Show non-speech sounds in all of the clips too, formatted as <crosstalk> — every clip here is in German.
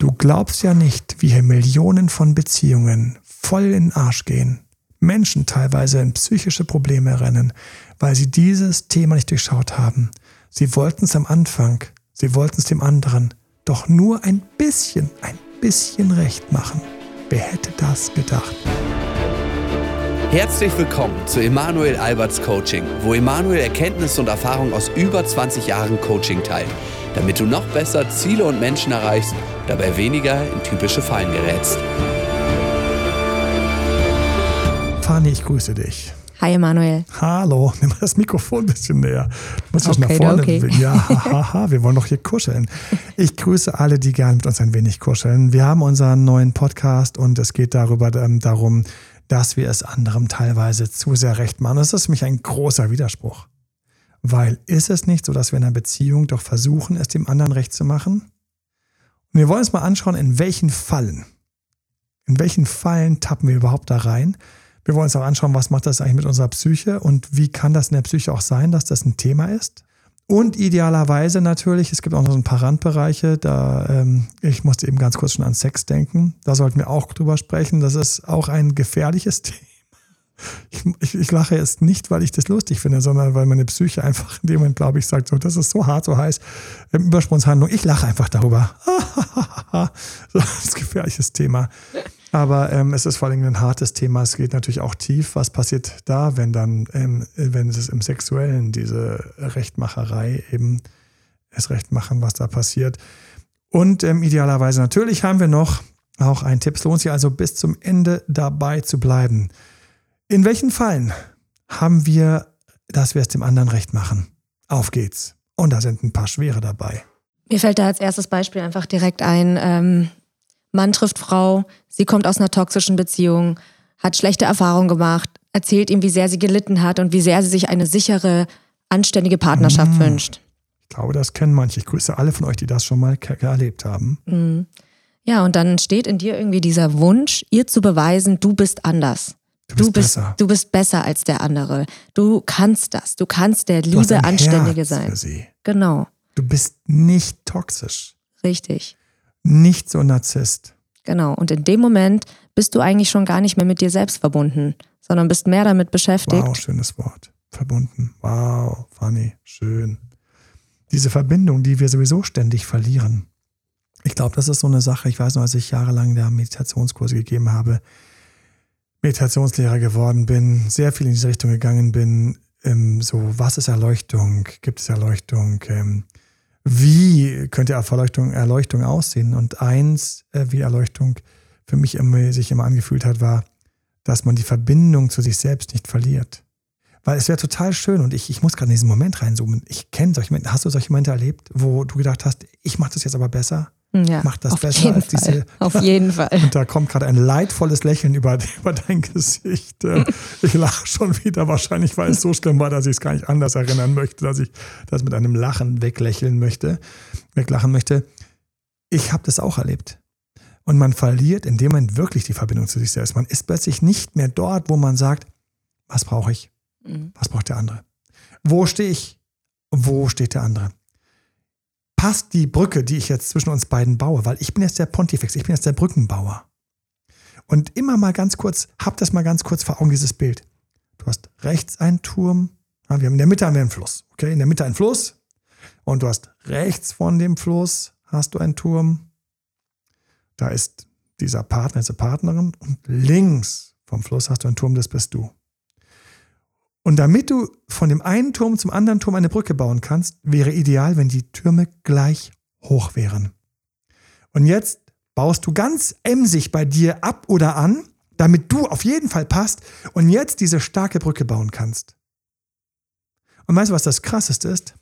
Du glaubst ja nicht, wie hier Millionen von Beziehungen voll in den Arsch gehen. Menschen teilweise in psychische Probleme rennen, weil sie dieses Thema nicht durchschaut haben. Sie wollten es am Anfang, sie wollten es dem anderen, doch nur ein bisschen, ein bisschen recht machen. Wer hätte das gedacht? Herzlich willkommen zu Emanuel Alberts Coaching, wo Emanuel Erkenntnisse und Erfahrung aus über 20 Jahren Coaching teilt, damit du noch besser Ziele und Menschen erreichst, dabei weniger in typische Fallen gerätst. Fanny, ich grüße dich. Hi Emanuel. Hallo, nimm mal das Mikrofon ein bisschen näher. Du musst okay, nach vorne. Okay. Ja, haha, wir wollen doch hier kuscheln. Ich grüße alle, die gerne mit uns ein wenig kuscheln. Wir haben unseren neuen Podcast und es geht darüber, ähm, darum, dass wir es anderen teilweise zu sehr recht machen. Das ist für mich ein großer Widerspruch. Weil ist es nicht so, dass wir in einer Beziehung doch versuchen, es dem anderen recht zu machen? Und wir wollen uns mal anschauen, in welchen Fallen, in welchen Fallen tappen wir überhaupt da rein. Wir wollen uns auch anschauen, was macht das eigentlich mit unserer Psyche und wie kann das in der Psyche auch sein, dass das ein Thema ist. Und idealerweise natürlich, es gibt auch noch so ein paar Randbereiche, da ähm, ich musste eben ganz kurz schon an Sex denken. Da sollten wir auch drüber sprechen. Das ist auch ein gefährliches <laughs> Thema. Ich, ich, ich, lache jetzt nicht, weil ich das lustig finde, sondern weil meine Psyche einfach in dem Moment, glaube ich, sagt, so, das ist so hart, so heiß. Übersprungshandlung, ich lache einfach darüber. <laughs> das ist ein gefährliches Thema. Aber ähm, es ist vor allem ein hartes Thema. Es geht natürlich auch tief. Was passiert da, wenn dann, ähm, wenn es im Sexuellen diese Rechtmacherei eben es recht machen, was da passiert. Und ähm, idealerweise natürlich haben wir noch auch einen Tipp. Es lohnt sich also bis zum Ende dabei zu bleiben. In welchen Fallen haben wir, dass wir es dem anderen recht machen? Auf geht's. Und da sind ein paar schwere dabei. Mir fällt da als erstes Beispiel einfach direkt ein, ähm, Mann trifft Frau, sie kommt aus einer toxischen Beziehung, hat schlechte Erfahrungen gemacht, erzählt ihm, wie sehr sie gelitten hat und wie sehr sie sich eine sichere, anständige Partnerschaft mmh. wünscht. Ich glaube, das kennen manche. Ich grüße alle von euch, die das schon mal erlebt haben. Mmh. Ja, und dann entsteht in dir irgendwie dieser Wunsch, ihr zu beweisen, du bist anders. Du bist, du bist, besser. Du bist besser als der andere. Du kannst das. Du kannst der Liebe Anständige Herz sein. Für sie. Genau. Du bist nicht toxisch. Richtig nicht so Narzisst. Genau. Und in dem Moment bist du eigentlich schon gar nicht mehr mit dir selbst verbunden, sondern bist mehr damit beschäftigt. Wow, schönes Wort. Verbunden. Wow, funny, schön. Diese Verbindung, die wir sowieso ständig verlieren. Ich glaube, das ist so eine Sache. Ich weiß noch, als ich jahrelang da Meditationskurse gegeben habe, Meditationslehrer geworden bin, sehr viel in diese Richtung gegangen bin. Ähm, so, was ist Erleuchtung? Gibt es Erleuchtung? Ähm, wie könnte Erleuchtung, Erleuchtung aussehen? Und eins, äh, wie Erleuchtung für mich immer, sich immer angefühlt hat, war, dass man die Verbindung zu sich selbst nicht verliert. Weil es wäre total schön und ich, ich muss gerade in diesen Moment reinzoomen. Ich kenne solche Momente. Hast du solche Momente erlebt, wo du gedacht hast, ich mache das jetzt aber besser? Ja, Mach das besser als Fall. diese. Auf jeden <laughs> Fall. Und da kommt gerade ein leidvolles Lächeln über, <laughs> über dein Gesicht. Äh, ich lache schon wieder, wahrscheinlich, weil es so schlimm war, dass ich es gar nicht anders erinnern möchte, dass ich das mit einem Lachen weglächeln möchte, weglachen möchte. Ich habe das auch erlebt. Und man verliert in dem Moment wirklich die Verbindung zu sich selbst. Man ist plötzlich nicht mehr dort, wo man sagt, was brauche ich? Mhm. Was braucht der andere? Wo stehe ich? Wo steht der andere? Passt die Brücke, die ich jetzt zwischen uns beiden baue, weil ich bin jetzt der Pontifex, ich bin jetzt der Brückenbauer. Und immer mal ganz kurz, hab das mal ganz kurz vor Augen, dieses Bild. Du hast rechts einen Turm, wir haben in der Mitte haben wir einen Fluss, okay? In der Mitte ein Fluss und du hast rechts von dem Fluss hast du einen Turm. Da ist dieser Partner, diese Partnerin und links vom Fluss hast du einen Turm, das bist du. Und damit du von dem einen Turm zum anderen Turm eine Brücke bauen kannst, wäre ideal, wenn die Türme gleich hoch wären. Und jetzt baust du ganz emsig bei dir ab oder an, damit du auf jeden Fall passt und jetzt diese starke Brücke bauen kannst. Und weißt du, was das Krasseste ist?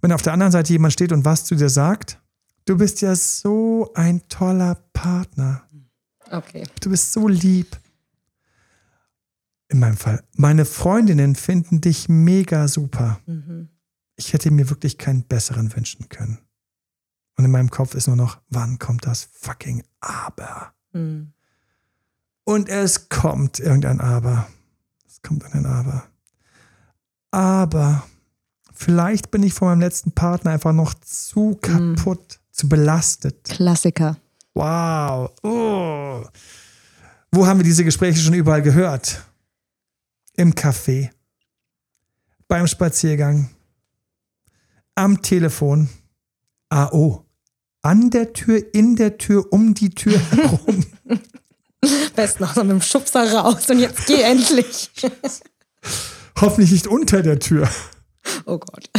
Wenn auf der anderen Seite jemand steht und was zu dir sagt, du bist ja so ein toller Partner. Okay. Du bist so lieb in meinem Fall, meine Freundinnen finden dich mega super. Mhm. Ich hätte mir wirklich keinen besseren wünschen können. Und in meinem Kopf ist nur noch, wann kommt das fucking Aber? Mhm. Und es kommt irgendein Aber. Es kommt ein Aber. Aber vielleicht bin ich von meinem letzten Partner einfach noch zu mhm. kaputt, mhm. zu belastet. Klassiker. Wow. Oh. Wo haben wir diese Gespräche schon überall gehört? Im Café, beim Spaziergang, am Telefon, AO, an der Tür, in der Tür, um die Tür herum. <laughs> Best noch so mit dem Schubser raus und jetzt geh endlich. Hoffentlich nicht unter der Tür. Oh Gott.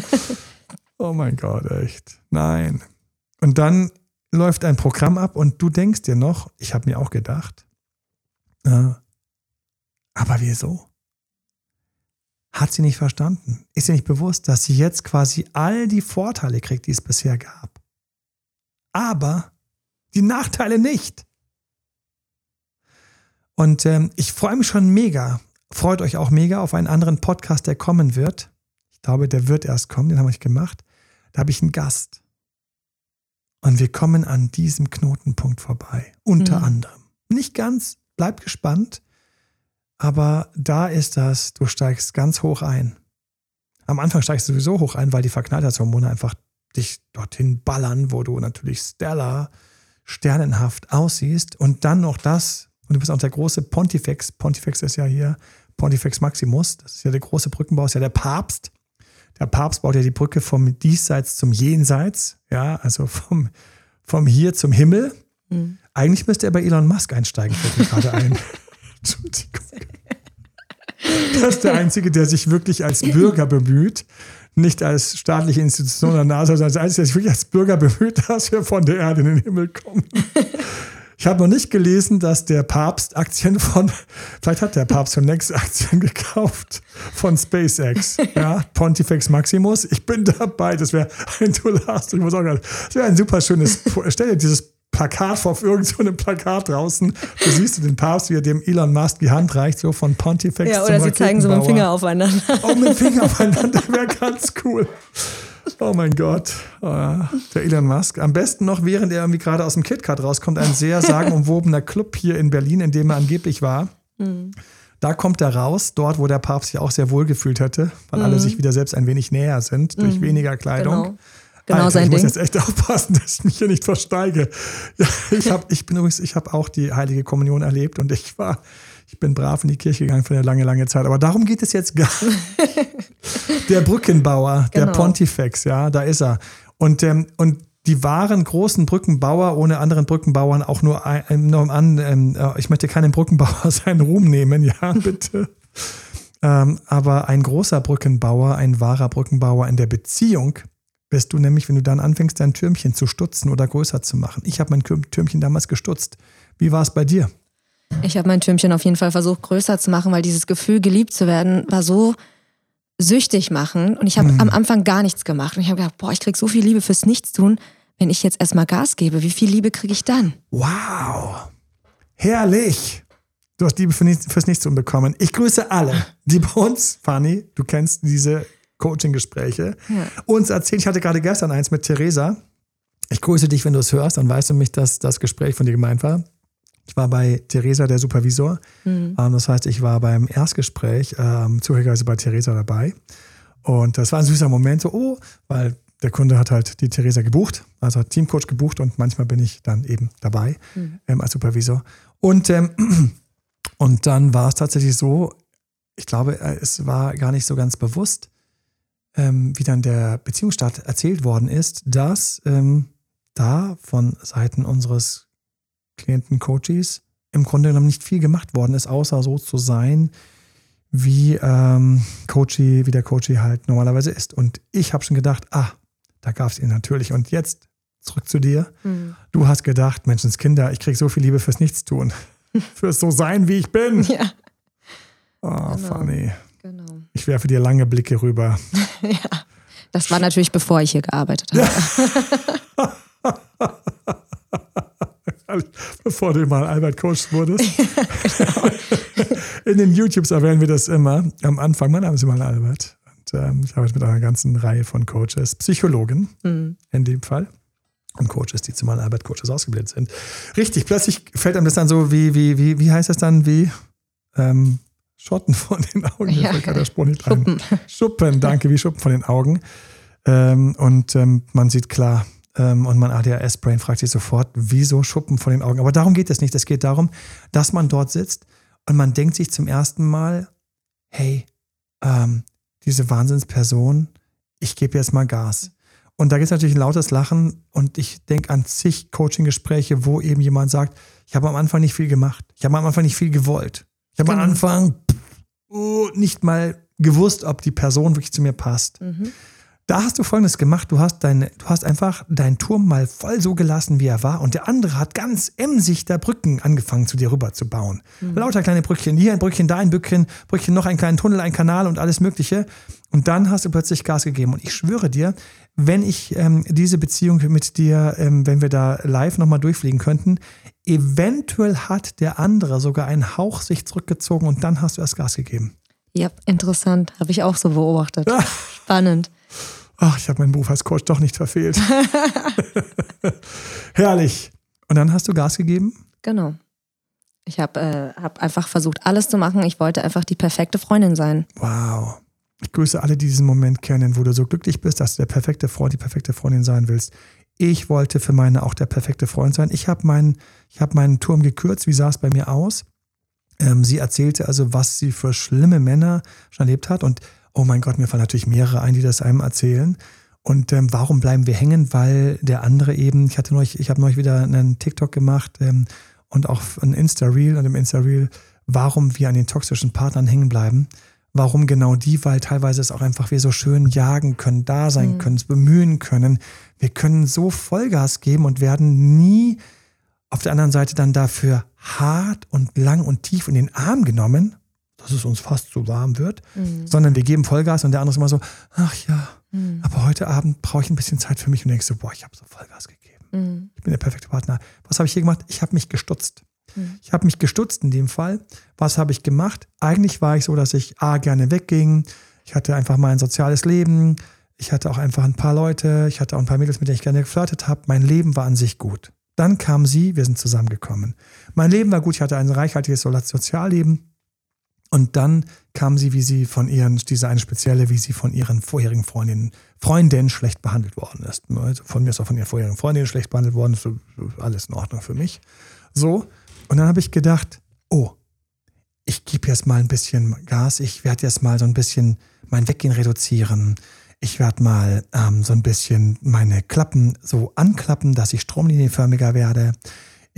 Oh mein Gott, echt. Nein. Und dann läuft ein Programm ab und du denkst dir noch, ich habe mir auch gedacht, äh, aber wieso? Hat sie nicht verstanden? Ist ihr nicht bewusst, dass sie jetzt quasi all die Vorteile kriegt, die es bisher gab? Aber die Nachteile nicht. Und ähm, ich freue mich schon mega. Freut euch auch mega auf einen anderen Podcast, der kommen wird. Ich glaube, der wird erst kommen, den habe ich gemacht. Da habe ich einen Gast. Und wir kommen an diesem Knotenpunkt vorbei. Unter mhm. anderem. Nicht ganz, bleibt gespannt. Aber da ist das, du steigst ganz hoch ein. Am Anfang steigst du sowieso hoch ein, weil die Verknalltheitshormone einfach dich dorthin ballern, wo du natürlich stellar, sternenhaft aussiehst. Und dann noch das, und du bist auch der große Pontifex. Pontifex ist ja hier Pontifex Maximus. Das ist ja der große Brückenbau, ist ja der Papst. Der Papst baut ja die Brücke vom Diesseits zum Jenseits, ja, also vom, vom Hier zum Himmel. Mhm. Eigentlich müsste er bei Elon Musk einsteigen, fällt mir gerade ein. <laughs> Entschuldigung. Das ist der Einzige, der sich wirklich als Bürger bemüht, nicht als staatliche Institution oder NASA, sondern als Einzige, der sich wirklich als Bürger bemüht, <laughs> dass wir von der Erde in den Himmel kommen. <laughs> Ich habe noch nicht gelesen, dass der Papst Aktien von, vielleicht hat der Papst schon längst Aktien gekauft von SpaceX. Ja, Pontifex Maximus. Ich bin dabei. Das wäre ein Dollar. <laughs> Ich muss auch sagen, das wäre ein super schönes, stell dir dieses Plakat vor, auf irgendeinem so Plakat draußen. Du siehst du den Papst, wie er dem Elon Musk die Hand reicht, so von Pontifex Ja, oder sie zeigen so mit dem Finger aufeinander. Oh, mit dem Finger aufeinander <laughs> wäre ganz cool. Oh mein Gott, oh, der Elon Musk. Am besten noch, während er irgendwie gerade aus dem KitKat rauskommt, ein sehr <laughs> sagenumwobener Club hier in Berlin, in dem er angeblich war. Mhm. Da kommt er raus, dort, wo der Papst sich auch sehr wohl gefühlt hätte, weil mhm. alle sich wieder selbst ein wenig näher sind durch mhm. weniger Kleidung. Genau. Genau Alter, sein ich Ding. muss jetzt echt <laughs> aufpassen, dass ich mich hier nicht versteige. <laughs> Ja, ich habe, ich bin übrigens, ich habe auch die Heilige Kommunion erlebt und ich war, ich bin brav in die Kirche gegangen für eine lange, lange Zeit. Aber darum geht es jetzt gar nicht. <laughs> Der Brückenbauer, genau. der Pontifex, ja, da ist er. Und, ähm, und die wahren großen Brückenbauer ohne anderen Brückenbauern auch nur, ein, nur an, ähm, äh, ich möchte keinen Brückenbauer seinen Ruhm nehmen, ja, bitte. ähm, aber ein großer Brückenbauer, ein wahrer Brückenbauer in der Beziehung, bist du nämlich, wenn du dann anfängst, dein Türmchen zu stutzen oder größer zu machen. Ich habe mein Türmchen damals gestutzt. Wie war es bei dir? Ich habe mein Türmchen auf jeden Fall versucht, größer zu machen, weil dieses Gefühl, geliebt zu werden, war so süchtig machen. Und ich habe mhm. am Anfang gar nichts gemacht. Und ich habe gedacht, boah, ich krieg so viel Liebe fürs Nichtstun. Wenn ich jetzt erstmal Gas gebe, wie viel Liebe kriege ich dann? Wow. Herrlich. Du hast Liebe fürs Nichtstun bekommen. Ich grüße alle, die bei uns, Fanny, du kennst diese Coaching-Gespräche, ja. uns erzählt. Ich hatte gerade gestern eins mit Theresa. Ich grüße dich, wenn du es hörst, dann weißt du mich, dass das Gespräch von dir gemeint war. Ich war bei Theresa, der Supervisor. Mhm. Ähm, das heißt, ich war beim Erstgespräch ähm, zufälligerweise bei Theresa dabei. Und das war ein süßer Moment, so, oh, weil der Kunde hat halt die Theresa gebucht, also hat Teamcoach gebucht und manchmal bin ich dann eben dabei mhm. ähm, als Supervisor. Und, ähm, <clears throat> und dann war es tatsächlich so, ich glaube, äh, es war gar nicht so ganz bewusst, ähm, wie dann der Beziehungsstart erzählt worden ist, dass ähm, da von Seiten unseres Klienten-Coaches im Grunde genommen nicht viel gemacht worden ist, außer so zu sein, wie ähm, Coachy, wie der Coachy halt normalerweise ist. Und ich habe schon gedacht, ah, da gab es ihn natürlich. Und jetzt zurück zu dir. Mhm. Du hast gedacht, Menschenskinder, ich kriege so viel Liebe fürs Nichtstun. <laughs> fürs so sein, wie ich bin. Ja. Oh, genau. funny. Genau. Ich werfe dir lange Blicke rüber. <laughs> ja, das war natürlich bevor ich hier gearbeitet habe. <laughs> bevor du mal Albert Coach wurdest. <laughs> genau. In den YouTubes erwähnen wir das immer. Am Anfang, mein Name ist immer Albert. Und ähm, ich arbeite mit einer ganzen Reihe von Coaches, Psychologen mhm. in dem Fall. Und Coaches, die zumal Albert Coaches ausgebildet sind. Richtig, plötzlich fällt einem das dann so wie, wie, wie, wie heißt das dann, wie ähm, Schotten von den Augen. Ja. Der Spruch nicht Schuppen. Ein. Schuppen, danke, wie Schuppen von den Augen. Ähm, und ähm, man sieht klar, Ähm, und mein ADHS-Brain fragt sich sofort, wieso Schuppen vor den Augen? Aber darum geht es nicht. Es geht darum, dass man dort sitzt und man denkt sich zum ersten Mal, hey, ähm, diese Wahnsinnsperson, ich gebe jetzt mal Gas. Und da gibt es natürlich ein lautes Lachen und ich denke an zig Coaching-Gespräche, wo eben jemand sagt, ich habe am Anfang nicht viel gemacht. Ich habe am Anfang nicht viel gewollt. Ich habe genau. am Anfang pff, nicht mal gewusst, ob die Person wirklich zu mir passt. Mhm. Da hast du Folgendes gemacht. Du hast, dein, du hast einfach deinen Turm mal voll so gelassen, wie er war. Und der andere hat ganz emsig da Brücken angefangen, zu dir rüber zu bauen. Mhm. Lauter kleine Brückchen. Hier ein Brückchen, da ein Brückchen, Brückchen, noch einen kleinen Tunnel, ein Kanal und alles Mögliche. Und dann hast du plötzlich Gas gegeben. Und ich schwöre dir, wenn ich ähm, diese Beziehung mit dir, ähm, wenn wir da live nochmal durchfliegen könnten, eventuell hat der andere sogar einen Hauch sich zurückgezogen und dann hast du erst Gas gegeben. Ja, interessant. Habe ich auch so beobachtet. Spannend. Ach, ich habe meinen Beruf als Coach doch nicht verfehlt. <laughs> Herrlich. Und dann hast du Gas gegeben? Genau. Ich habe äh, hab einfach versucht, alles zu machen. Ich wollte einfach die perfekte Freundin sein. Wow. Ich grüße alle, die diesen Moment kennen, wo du so glücklich bist, dass du der perfekte Freund, die perfekte Freundin sein willst. Ich wollte für meine auch der perfekte Freund sein. Ich habe meinen, hab meinen Turm gekürzt. Wie sah es bei mir aus? Ähm, sie erzählte also, was sie für schlimme Männer schon erlebt hat. Und oh mein Gott, mir fallen natürlich mehrere ein, die das einem erzählen. Und ähm, warum bleiben wir hängen? Weil der andere eben, ich hatte neulich, ich habe neulich wieder einen TikTok gemacht ähm, und auch ein Insta-Reel und im Insta-Reel, warum wir an den toxischen Partnern hängen bleiben. Warum genau die? Weil teilweise es auch einfach wir so schön jagen können, da sein mhm. können, es bemühen können. Wir können so Vollgas geben und werden nie auf der anderen Seite dann dafür hart und lang und tief in den Arm genommen, dass es uns fast so warm wird, mhm. sondern wir geben Vollgas und der andere ist immer so, ach ja, mhm. aber heute Abend brauche ich ein bisschen Zeit für mich und denkst so, boah, ich habe so Vollgas gegeben. Mhm. Ich bin der perfekte Partner. Was habe ich hier gemacht? Ich habe mich gestutzt. Mhm. Ich habe mich gestutzt in dem Fall. Was habe ich gemacht? Eigentlich war ich so, dass ich A gerne wegging. Ich hatte einfach mal ein soziales Leben. Ich hatte auch einfach ein paar Leute. Ich hatte auch ein paar Mädels, mit denen ich gerne geflirtet habe. Mein Leben war an sich gut. Dann kam sie, wir sind zusammengekommen. Mein Leben war gut, ich hatte ein reichhaltiges Sozialleben. Und dann kam sie, wie sie von ihren, diese eine spezielle, wie sie von ihren vorherigen Freundinnen, Freundinnen schlecht behandelt worden ist. Also von mir ist auch von ihren vorherigen Freundinnen schlecht behandelt worden, ist alles in Ordnung für mich. So. Und dann habe ich gedacht, oh, ich gebe jetzt mal ein bisschen Gas, ich werde jetzt mal so ein bisschen mein Weggehen reduzieren ich werde mal ähm, so ein bisschen meine Klappen so anklappen, dass ich stromlinienförmiger werde.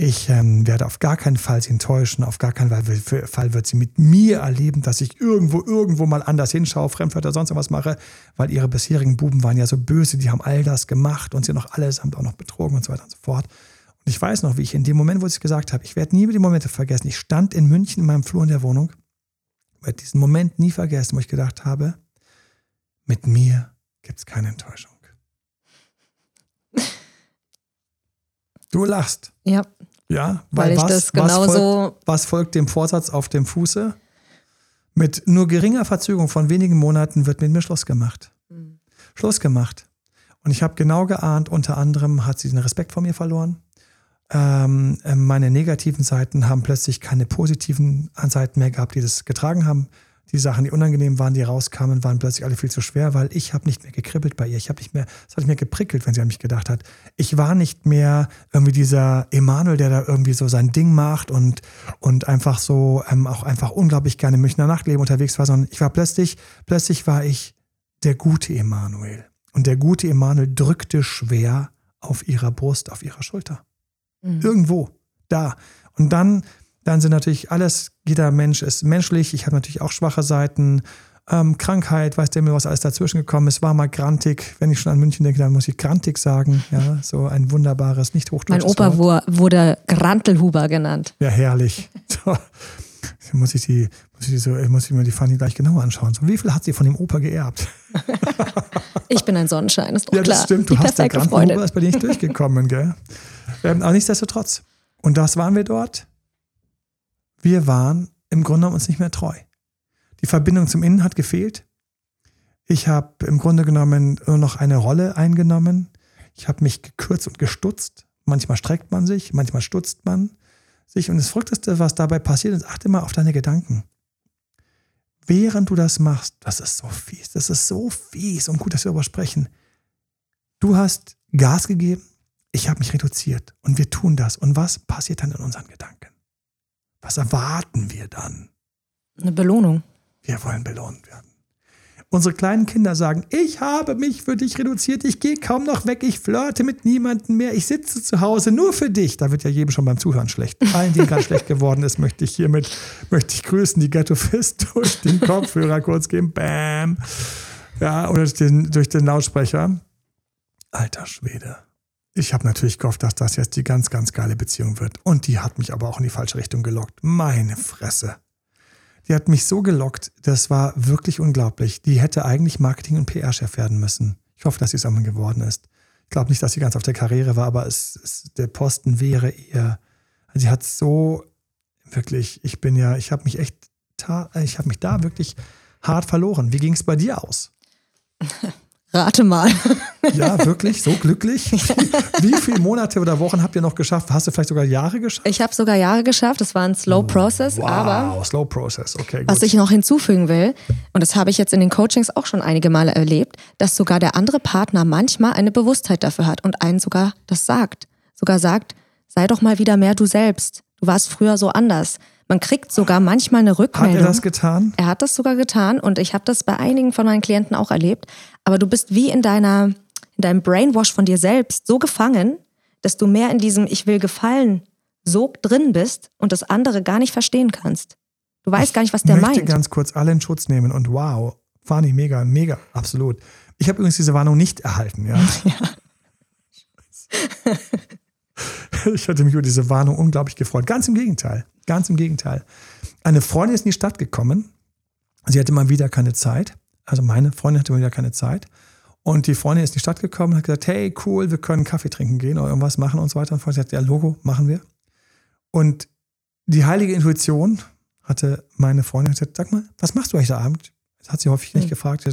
Ich ähm, werde auf gar keinen Fall sie enttäuschen, auf gar keinen Fall wird sie mit mir erleben, dass ich irgendwo, irgendwo mal anders hinschaue, Fremdwörter, sonst was mache, weil ihre bisherigen Buben waren ja so böse, die haben all das gemacht und sie noch allesamt auch noch betrogen und so weiter und so fort. Und ich weiß noch, wie ich in dem Moment, wo ich es gesagt habe, ich werde nie die Momente vergessen. Ich stand in München in meinem Flur in der Wohnung, werde diesen Moment nie vergessen, wo ich gedacht habe, mit mir gibt es keine Enttäuschung. Du lachst. Ja. Ja, weil, weil ich was, das genauso. Was folgt, was folgt dem Vorsatz auf dem Fuße? Mit nur geringer Verzögerung von wenigen Monaten wird mit mir Schluss gemacht. Mhm. Schluss gemacht. Und ich habe genau geahnt, unter anderem hat sie den Respekt vor mir verloren. Ähm, meine negativen Seiten haben plötzlich keine positiven Seiten mehr gehabt, die das getragen haben die Sachen, die unangenehm waren, die rauskamen, waren plötzlich alle viel zu schwer, weil ich habe nicht mehr gekribbelt bei ihr. Ich habe nicht mehr, es hat mehr geprickelt, wenn sie an mich gedacht hat. Ich war nicht mehr irgendwie dieser Emanuel, der da irgendwie so sein Ding macht und, und einfach so ähm, auch einfach unglaublich gerne im Münchner Nachtleben unterwegs war, sondern ich war plötzlich, plötzlich war ich der gute Emanuel. Und der gute Emanuel drückte schwer auf ihrer Brust, auf ihrer Schulter. Mhm. Irgendwo, da. Und dann dann sind natürlich alles, jeder Mensch ist menschlich. Ich habe natürlich auch schwache Seiten. Ähm, Krankheit, weiß der mir, was alles dazwischen gekommen ist, war mal grantig. Wenn ich schon an München denke, dann muss ich grantig sagen. Ja, so ein wunderbares, nicht hochdeutsches Mein Opa Wort. wurde Grantelhuber genannt. Ja, herrlich. <laughs> So. Muss ich, die, muss, ich die so, muss ich mir die Fanny gleich genauer anschauen. So, wie viel hat sie von dem Opa geerbt? <laughs> ich bin ein Sonnenschein, ist doch ja, klar. Ja, das stimmt. Du die hast der Grantelhuber ist bei dir nicht durchgekommen, gell? <laughs> Ähm, aber nichtsdestotrotz. Und das waren wir dort wir waren im Grunde genommen uns nicht mehr treu. Die Verbindung zum Innen hat gefehlt. Ich habe im Grunde genommen nur noch eine Rolle eingenommen. Ich habe mich gekürzt und gestutzt. Manchmal streckt man sich, manchmal stutzt man sich. Und das Verrückteste, was dabei passiert ist, achte mal auf deine Gedanken. Während du das machst, das ist so fies, das ist so fies und gut, dass wir darüber sprechen. Du hast Gas gegeben, ich habe mich reduziert und wir tun das. Und was passiert dann in unseren Gedanken? Was erwarten wir dann? Eine Belohnung. Wir wollen belohnt werden. Unsere kleinen Kinder sagen, ich habe mich für dich reduziert, ich gehe kaum noch weg, ich flirte mit niemandem mehr, ich sitze zu Hause nur für dich. Da wird ja jedem schon beim Zuhören schlecht. Allen, denen gerade schlecht geworden ist, möchte ich hiermit, möchte ich grüßen, die Ghetto Fist durch den Kopfhörer kurz geben. Bam. Ja, oder durch den, durch den Lautsprecher. Alter Schwede. Ich habe natürlich gehofft, dass das jetzt die ganz, ganz geile Beziehung wird. Und die hat mich aber auch in die falsche Richtung gelockt. Meine Fresse. Die hat mich so gelockt, das war wirklich unglaublich. Die hätte eigentlich Marketing- und PR-Chef werden müssen. Ich hoffe, dass sie es einmal geworden ist. Ich glaube nicht, dass sie ganz auf der Karriere war, aber es, es, der Posten wäre ihr. Also sie hat so wirklich, ich bin ja, ich habe mich echt, ich habe mich da wirklich hart verloren. Wie ging es bei dir aus? <laughs> Rate mal. Ja, wirklich? So glücklich? <laughs> Wie viele Monate oder Wochen habt ihr noch geschafft? Hast du vielleicht sogar Jahre geschafft? Ich habe sogar Jahre geschafft. Das war ein Slow Process. Wow, aber Slow Process, okay. Gut. Was ich noch hinzufügen will, und das habe ich jetzt in den Coachings auch schon einige Male erlebt, dass sogar der andere Partner manchmal eine Bewusstheit dafür hat und einen sogar das sagt. Sogar sagt, sei doch mal wieder mehr du selbst. Du warst früher so anders. Man kriegt sogar manchmal eine Rückmeldung. Hat er das getan? Er hat das sogar getan und ich habe das bei einigen von meinen Klienten auch erlebt. Aber du bist wie in deiner, in deinem Brainwash von dir selbst so gefangen, dass du mehr in diesem Ich will gefallen so drin bist und das andere gar nicht verstehen kannst. Du weißt ich der meint. Ich möchte ganz kurz alle in Schutz nehmen und wow, Fani, mega, mega, absolut. Ich habe übrigens diese Warnung nicht erhalten, ja. <laughs> ja. <laughs> <laughs> Ich hatte mich über diese Warnung unglaublich gefreut. Ganz im Gegenteil. Ganz im Gegenteil. Eine Freundin ist in die Stadt gekommen. Sie hatte mal wieder keine Zeit. Also meine Freundin hatte mal wieder keine Zeit. Und die Freundin ist in die Stadt gekommen und hat gesagt, hey, cool, wir können Kaffee trinken gehen oder irgendwas machen und so weiter. Und sie hat gesagt, ja, Logo, machen wir. Und die heilige Intuition hatte meine Freundin gesagt, sag mal, was machst du da Abend? Das hat sie häufig nicht mhm. gefragt.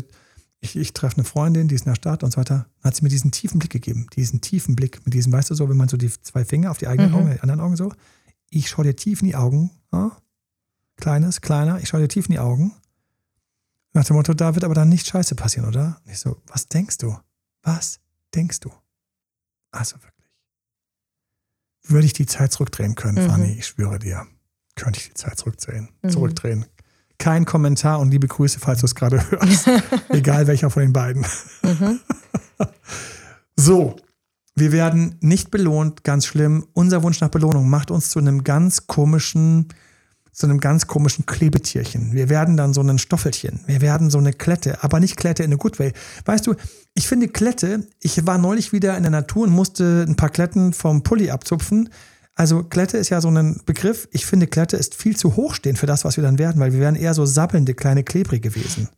Ich, ich treffe eine Freundin, die ist in der Stadt und so weiter. Dann hat sie mir diesen tiefen Blick gegeben, diesen tiefen Blick, mit diesem, weißt du, so, wenn man so die zwei Finger auf die eigenen mhm. Augen, die anderen Augen so, ich schaue dir tief in die Augen. Ja? Kleines, kleiner, ich schaue dir tief in die Augen. Nach dem Motto, da wird aber dann nicht Scheiße passieren, oder? Und ich so, was denkst du? Was denkst du? Also wirklich. Würde ich die Zeit zurückdrehen können, mhm. Fanny, ich schwöre dir, könnte ich die Zeit zurückdrehen. Mhm. Zurückdrehen. Kein Kommentar und liebe Grüße, falls du es gerade <laughs> hörst. <laughs> Egal welcher von den beiden. Mhm. so, wir werden nicht belohnt, ganz schlimm. Unser Wunsch nach Belohnung macht uns zu einem ganz komischen, zu einem ganz komischen Klebetierchen. Wir werden dann so ein Stoffelchen. Wir werden so eine Klette, aber nicht Klette in a good way. Weißt du, ich finde Klette, ich war neulich wieder in der Natur und musste ein paar Kletten vom Pulli abzupfen. Also Klette ist ja so ein Begriff. Ich finde, Klette ist viel zu hochstehend für das, was wir dann werden, weil wir wären eher so sappelnde kleine Klebrig gewesen.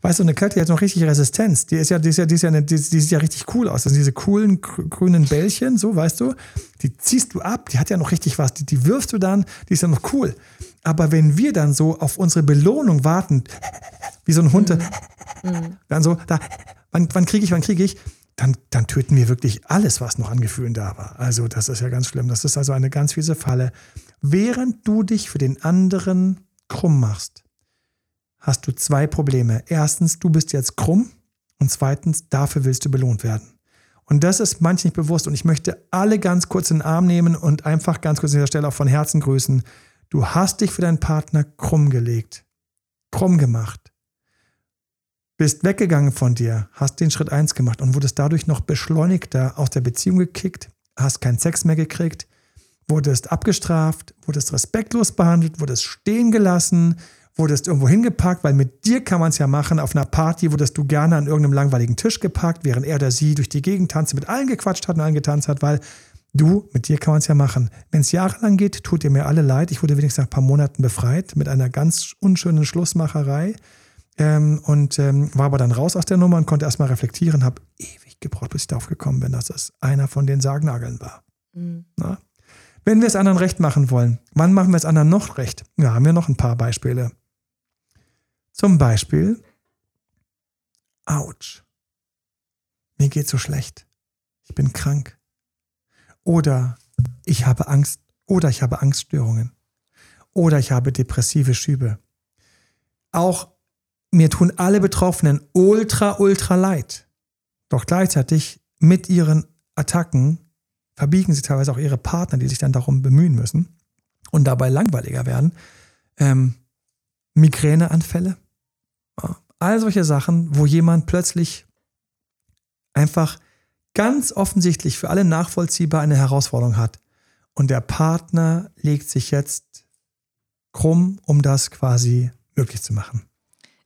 Weißt du, eine Klette, die hat noch richtig Resistenz. Die ist ja, die ist ja, die ist ja, eine, die, die sieht ja richtig cool aus. Das sind diese coolen grünen Bällchen, so, weißt du. Die ziehst du ab, die hat ja noch richtig was. Die, die wirfst du dann, die ist ja noch cool. Aber wenn wir dann so auf unsere Belohnung warten, wie so ein Hund, mhm. dann so, da, wann, wann kriege ich, wann kriege ich, dann, dann töten wir wirklich alles, was noch an Gefühlen da war. Also, das ist ja ganz schlimm. Das ist also eine ganz fiese Falle. Während du dich für den anderen krumm machst, hast du zwei Probleme. Erstens, du bist jetzt krumm und zweitens, dafür willst du belohnt werden. Und das ist manchen nicht bewusst und ich möchte alle ganz kurz in den Arm nehmen und einfach ganz kurz an dieser Stelle auch von Herzen grüßen. Du hast dich für deinen Partner krumm gelegt, krumm gemacht, bist weggegangen von dir, hast den Schritt eins gemacht und wurdest dadurch noch beschleunigter aus der Beziehung gekickt, hast keinen Sex mehr gekriegt, wurdest abgestraft, wurdest respektlos behandelt, wurdest stehen gelassen, wurdest irgendwo hingepackt, weil mit dir kann man es ja machen. Auf einer Party wurdest du gerne an irgendeinem langweiligen Tisch gepackt, während er oder sie durch die Gegend tanzte, mit allen gequatscht hat und allen getanzt hat, weil du, mit dir kann man es ja machen. Wenn es jahrelang geht, tut ihr mir alle leid. Ich wurde wenigstens nach ein paar Monaten befreit mit einer ganz unschönen Schlussmacherei. Ähm, und ähm, war aber dann raus aus der Nummer und konnte erstmal reflektieren, habe ewig gebraucht, bis ich darauf gekommen bin, dass das einer von den Sargnageln war. Mhm. Wenn wir es anderen recht machen wollen, wann machen wir es anderen noch recht? Ja, haben wir noch ein paar Beispiele. Zum Beispiel, ouch, mir geht so schlecht, ich bin krank. Oder ich habe Angst, oder ich habe Angststörungen. Oder ich habe depressive Schübe. Auch mir tun alle Betroffenen ultra, ultra leid. Doch gleichzeitig mit ihren Attacken verbiegen sie teilweise auch ihre Partner, die sich dann darum bemühen müssen und dabei langweiliger werden. Ähm, Migräneanfälle, all solche Sachen, wo jemand plötzlich einfach ganz offensichtlich für alle nachvollziehbar eine Herausforderung hat. Und der Partner legt sich jetzt krumm, um das quasi möglich zu machen.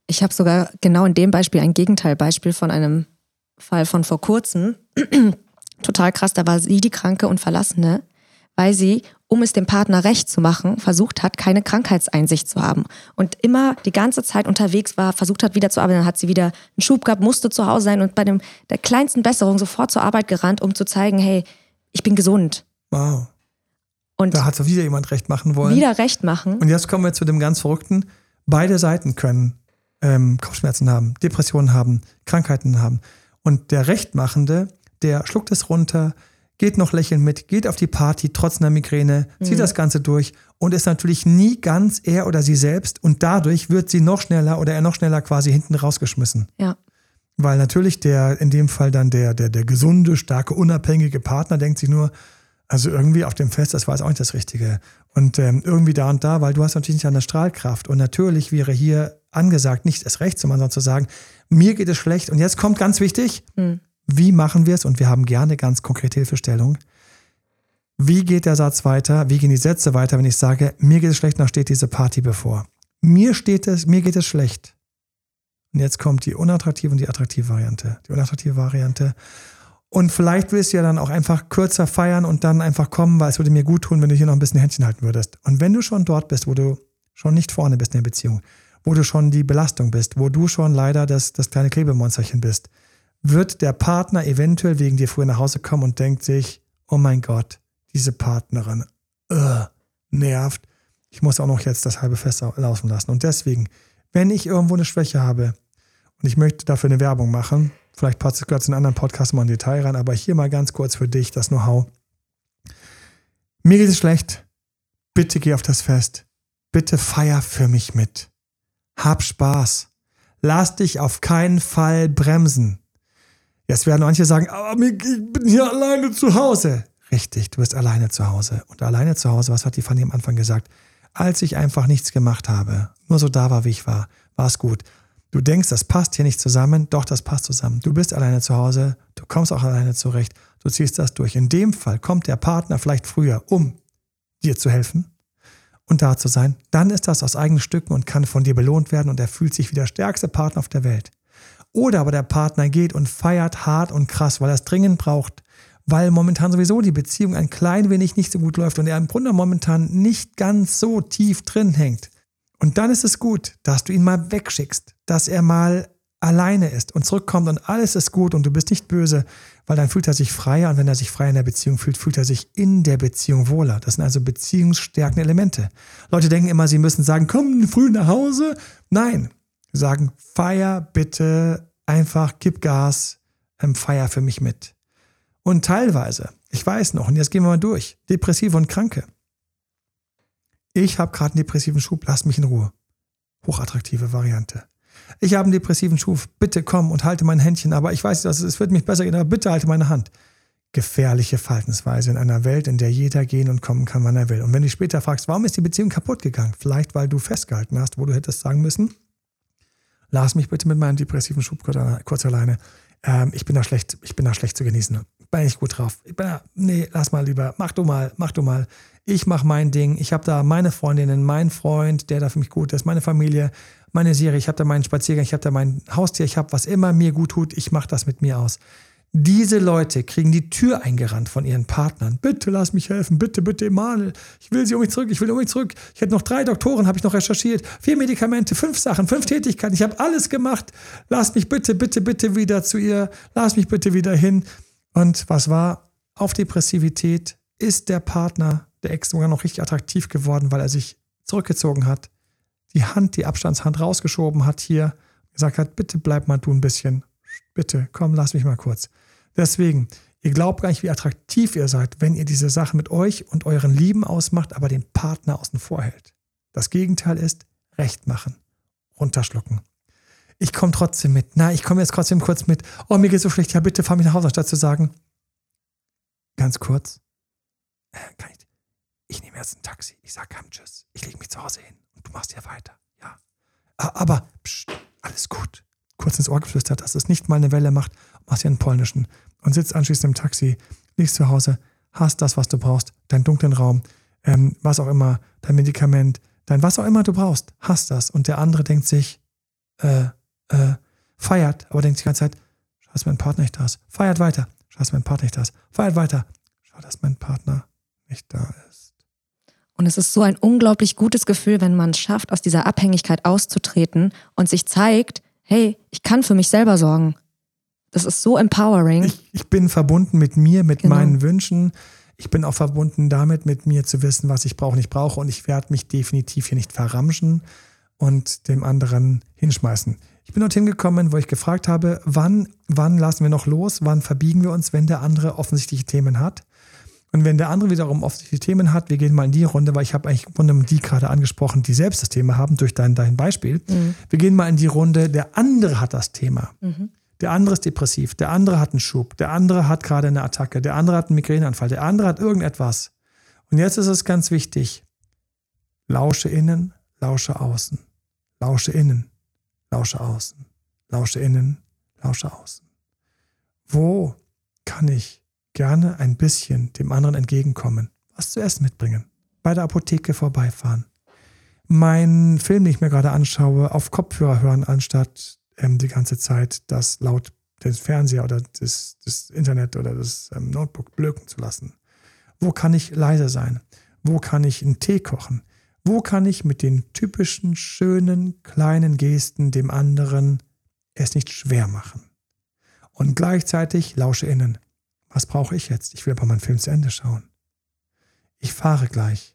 Ich habe sogar genau in dem Beispiel ein Gegenteilbeispiel von einem Fall von vor kurzem. <clears throat> Total krass, da war sie die Kranke und Verlassene, weil sie, um es dem Partner recht zu machen, versucht hat, keine Krankheitseinsicht zu haben. Und immer die ganze Zeit unterwegs war, versucht hat, wieder zu arbeiten. Dann hat sie wieder einen Schub gehabt, musste zu Hause sein und bei dem, der kleinsten Besserung sofort zur Arbeit gerannt, um zu zeigen, hey, ich bin gesund. Wow. Und da hat wieder jemand recht machen wollen. Wieder recht machen. Und jetzt kommen wir zu dem ganz Verrückten. Beide Seiten können ähm, Kopfschmerzen haben, Depressionen haben, Krankheiten haben. Und der Rechtmachende, der schluckt es runter, geht noch lächelnd mit, geht auf die Party trotz einer Migräne, zieht mhm. das Ganze durch und ist natürlich nie ganz er oder sie selbst. Und dadurch wird sie noch schneller oder er noch schneller quasi hinten rausgeschmissen. Ja. Weil natürlich der, in dem Fall dann der, der, der gesunde, starke, unabhängige Partner denkt sich nur, also irgendwie auf dem Fest, das war jetzt auch nicht das Richtige. Und ähm, irgendwie da und da, weil du hast natürlich nicht an der Strahlkraft. Und natürlich wäre hier angesagt, nicht das Recht zu machen, sondern zu sagen, mir geht es schlecht. Und jetzt kommt ganz wichtig, mhm. wie machen wir es? Und wir haben gerne ganz konkrete Hilfestellung. Wie geht der Satz weiter? Wie gehen die Sätze weiter, wenn ich sage, mir geht es schlecht, noch steht diese Party bevor? Mir steht es, mir geht es schlecht. Und jetzt kommt die unattraktive und die attraktive Variante. Die unattraktive Variante. Und vielleicht willst du ja dann auch einfach kürzer feiern und dann einfach kommen, weil es würde mir gut tun, wenn du hier noch ein bisschen Händchen halten würdest. Und wenn du schon dort bist, wo du schon nicht vorne bist in der Beziehung, wo du schon die Belastung bist, wo du schon leider das, das kleine Klebemonsterchen bist, wird der Partner eventuell wegen dir früher nach Hause kommen und denkt sich, oh mein Gott, diese Partnerin, uh, nervt. Ich muss auch noch jetzt das halbe Fest laufen lassen. Und deswegen, wenn ich irgendwo eine Schwäche habe und ich möchte dafür eine Werbung machen, Vielleicht passt es gerade in anderen Podcast mal ein Detail rein, aber hier mal ganz kurz für dich das Know-how. Mir geht es schlecht. Bitte geh auf das Fest. Bitte feier für mich mit. Hab Spaß. Lass dich auf keinen Fall bremsen. Jetzt werden manche sagen, aber ich bin hier alleine zu Hause. Richtig, du bist alleine zu Hause. Und alleine zu Hause, was hat die Fanny am Anfang gesagt? Als ich einfach nichts gemacht habe, nur so da war, wie ich war, war es gut. Du denkst, das passt hier nicht zusammen, doch das passt zusammen. Du bist alleine zu Hause, du kommst auch alleine zurecht, du ziehst das durch. In dem Fall kommt der Partner vielleicht früher, um dir zu helfen und da zu sein. Dann ist das aus eigenen Stücken und kann von dir belohnt werden und er fühlt sich wie der stärkste Partner auf der Welt. Oder aber der Partner geht und feiert hart und krass, weil er es dringend braucht, weil momentan sowieso die Beziehung ein klein wenig nicht so gut läuft und er im Grunde momentan nicht ganz so tief drin hängt. Und dann ist es gut, dass du ihn mal wegschickst, dass er mal alleine ist und zurückkommt und alles ist gut und du bist nicht böse, weil dann fühlt er sich freier und wenn er sich frei in der Beziehung fühlt, fühlt er sich in der Beziehung wohler. Das sind also beziehungsstärkende Elemente. Leute denken immer, sie müssen sagen, komm früh nach Hause. Nein, sagen, feier bitte einfach, gib Gas, ähm, feier für mich mit. Und teilweise, ich weiß noch, und jetzt gehen wir mal durch, Depressive und Kranke ich habe gerade einen depressiven Schub, lass mich in Ruhe. Hochattraktive Variante. Ich habe einen depressiven Schub, bitte komm und halte mein Händchen, aber ich weiß, dass es wird mich besser gehen, aber bitte halte meine Hand. Gefährliche Verhaltensweise in einer Welt, in der jeder gehen und kommen kann, wann er will. Und wenn du später fragst, warum ist die Beziehung kaputt gegangen? Vielleicht, weil du festgehalten hast, wo du hättest sagen müssen, lass mich bitte mit meinem depressiven Schub kurz alleine. Ähm, ich bin da schlecht, ich bin da schlecht zu genießen. Bin ich gut drauf. Ich bin da, nee, lass mal lieber, mach du mal, mach du mal ich mache mein Ding, ich habe da meine Freundinnen, meinen Freund, der da für mich gut ist, meine Familie, meine Serie, ich habe da meinen Spaziergang, ich habe da mein Haustier, ich habe was immer mir gut tut, ich mache das mit mir aus. Diese Leute kriegen die Tür eingerannt von ihren Partnern. Bitte lass mich helfen, bitte, bitte, Emanuel. Ich will sie um mich zurück, ich will um mich zurück. Ich hätte noch drei Doktoren, habe ich noch recherchiert. Vier Medikamente, fünf Sachen, fünf Tätigkeiten. Ich habe alles gemacht. Lass mich bitte, bitte, bitte wieder zu ihr. Lass mich bitte wieder hin. Und was war? Auf Depressivität ist der Partner der Ex sogar noch richtig attraktiv geworden, weil er sich zurückgezogen hat, die Hand, die Abstandshand rausgeschoben hat hier, gesagt hat, bitte bleib mal du ein bisschen, bitte, komm, lass mich mal kurz. Deswegen, ihr glaubt gar nicht, wie attraktiv ihr seid, wenn ihr diese Sache mit euch und euren Lieben ausmacht, aber den Partner außen vor hält. Das Gegenteil ist Recht machen, runterschlucken. ich komme trotzdem mit. Na, ich komme jetzt trotzdem kurz mit. Oh, mir geht so schlecht. Ja, bitte fahr mich nach Hause, statt zu sagen, ganz kurz, äh, kann ich, ich nehme jetzt ein Taxi. Ich sage keinem Tschüss. Ich lege mich zu Hause hin und du machst hier weiter. Ja. Aber, pst, alles gut. Kurz ins Ohr geflüstert, dass es nicht mal eine Welle macht, machst hier einen polnischen und sitzt anschließend im Taxi, liegst zu Hause, hast das, was du brauchst, deinen dunklen Raum, ähm, was auch immer, dein Medikament, dein was auch immer du brauchst, hast das. Und der andere denkt sich, äh, äh, feiert, aber denkt die ganze Zeit, dass mein Partner nicht da ist. Feiert weiter, dass mein Partner nicht da ist. Feiert weiter, schau, dass mein Partner nicht da ist. Und es ist so ein unglaublich gutes Gefühl, wenn man es schafft, aus dieser Abhängigkeit auszutreten und sich zeigt, hey, ich kann für mich selber sorgen. Das ist so empowering. Ich, ich bin verbunden mit mir, mit genau. meinen Wünschen. Ich bin auch verbunden damit, mit mir zu wissen, was ich brauche und ich brauche. Und ich werde mich definitiv hier nicht verramschen und dem anderen hinschmeißen. Ich bin dorthin gekommen, wo ich gefragt habe, wann, wann lassen wir noch los, wann verbiegen wir uns, wenn der andere offensichtliche Themen hat. Und wenn der andere wiederum offensichtliche Themen hat, wir gehen mal in die Runde, weil ich habe eigentlich im die gerade angesprochen, die selbst das Thema haben, durch dein, dein Beispiel. Mhm. Wir gehen mal in die Runde, der andere hat das Thema. Mhm. Der andere ist depressiv, der andere hat einen Schub, der andere hat gerade eine Attacke, der andere hat einen Migräneanfall, der andere hat irgendetwas. Und jetzt ist es ganz wichtig, lausche innen, lausche außen. Lausche innen, lausche außen. Lausche innen, lausche außen. Wo kann ich gerne ein bisschen dem anderen entgegenkommen? Was zu essen mitbringen? Bei der Apotheke vorbeifahren? Meinen Film, den ich mir gerade anschaue, auf Kopfhörer hören, anstatt ähm, die ganze Zeit das laut des Fernseher oder das, das Internet oder das ähm, Notebook blöken zu lassen? Wo kann ich leise sein? Wo kann ich einen Tee kochen? Wo kann ich mit den typischen, schönen, kleinen Gesten dem anderen es nicht schwer machen? Und gleichzeitig lausche innen. Was brauche ich jetzt? Ich will aber meinen Film zu Ende schauen. Ich fahre gleich.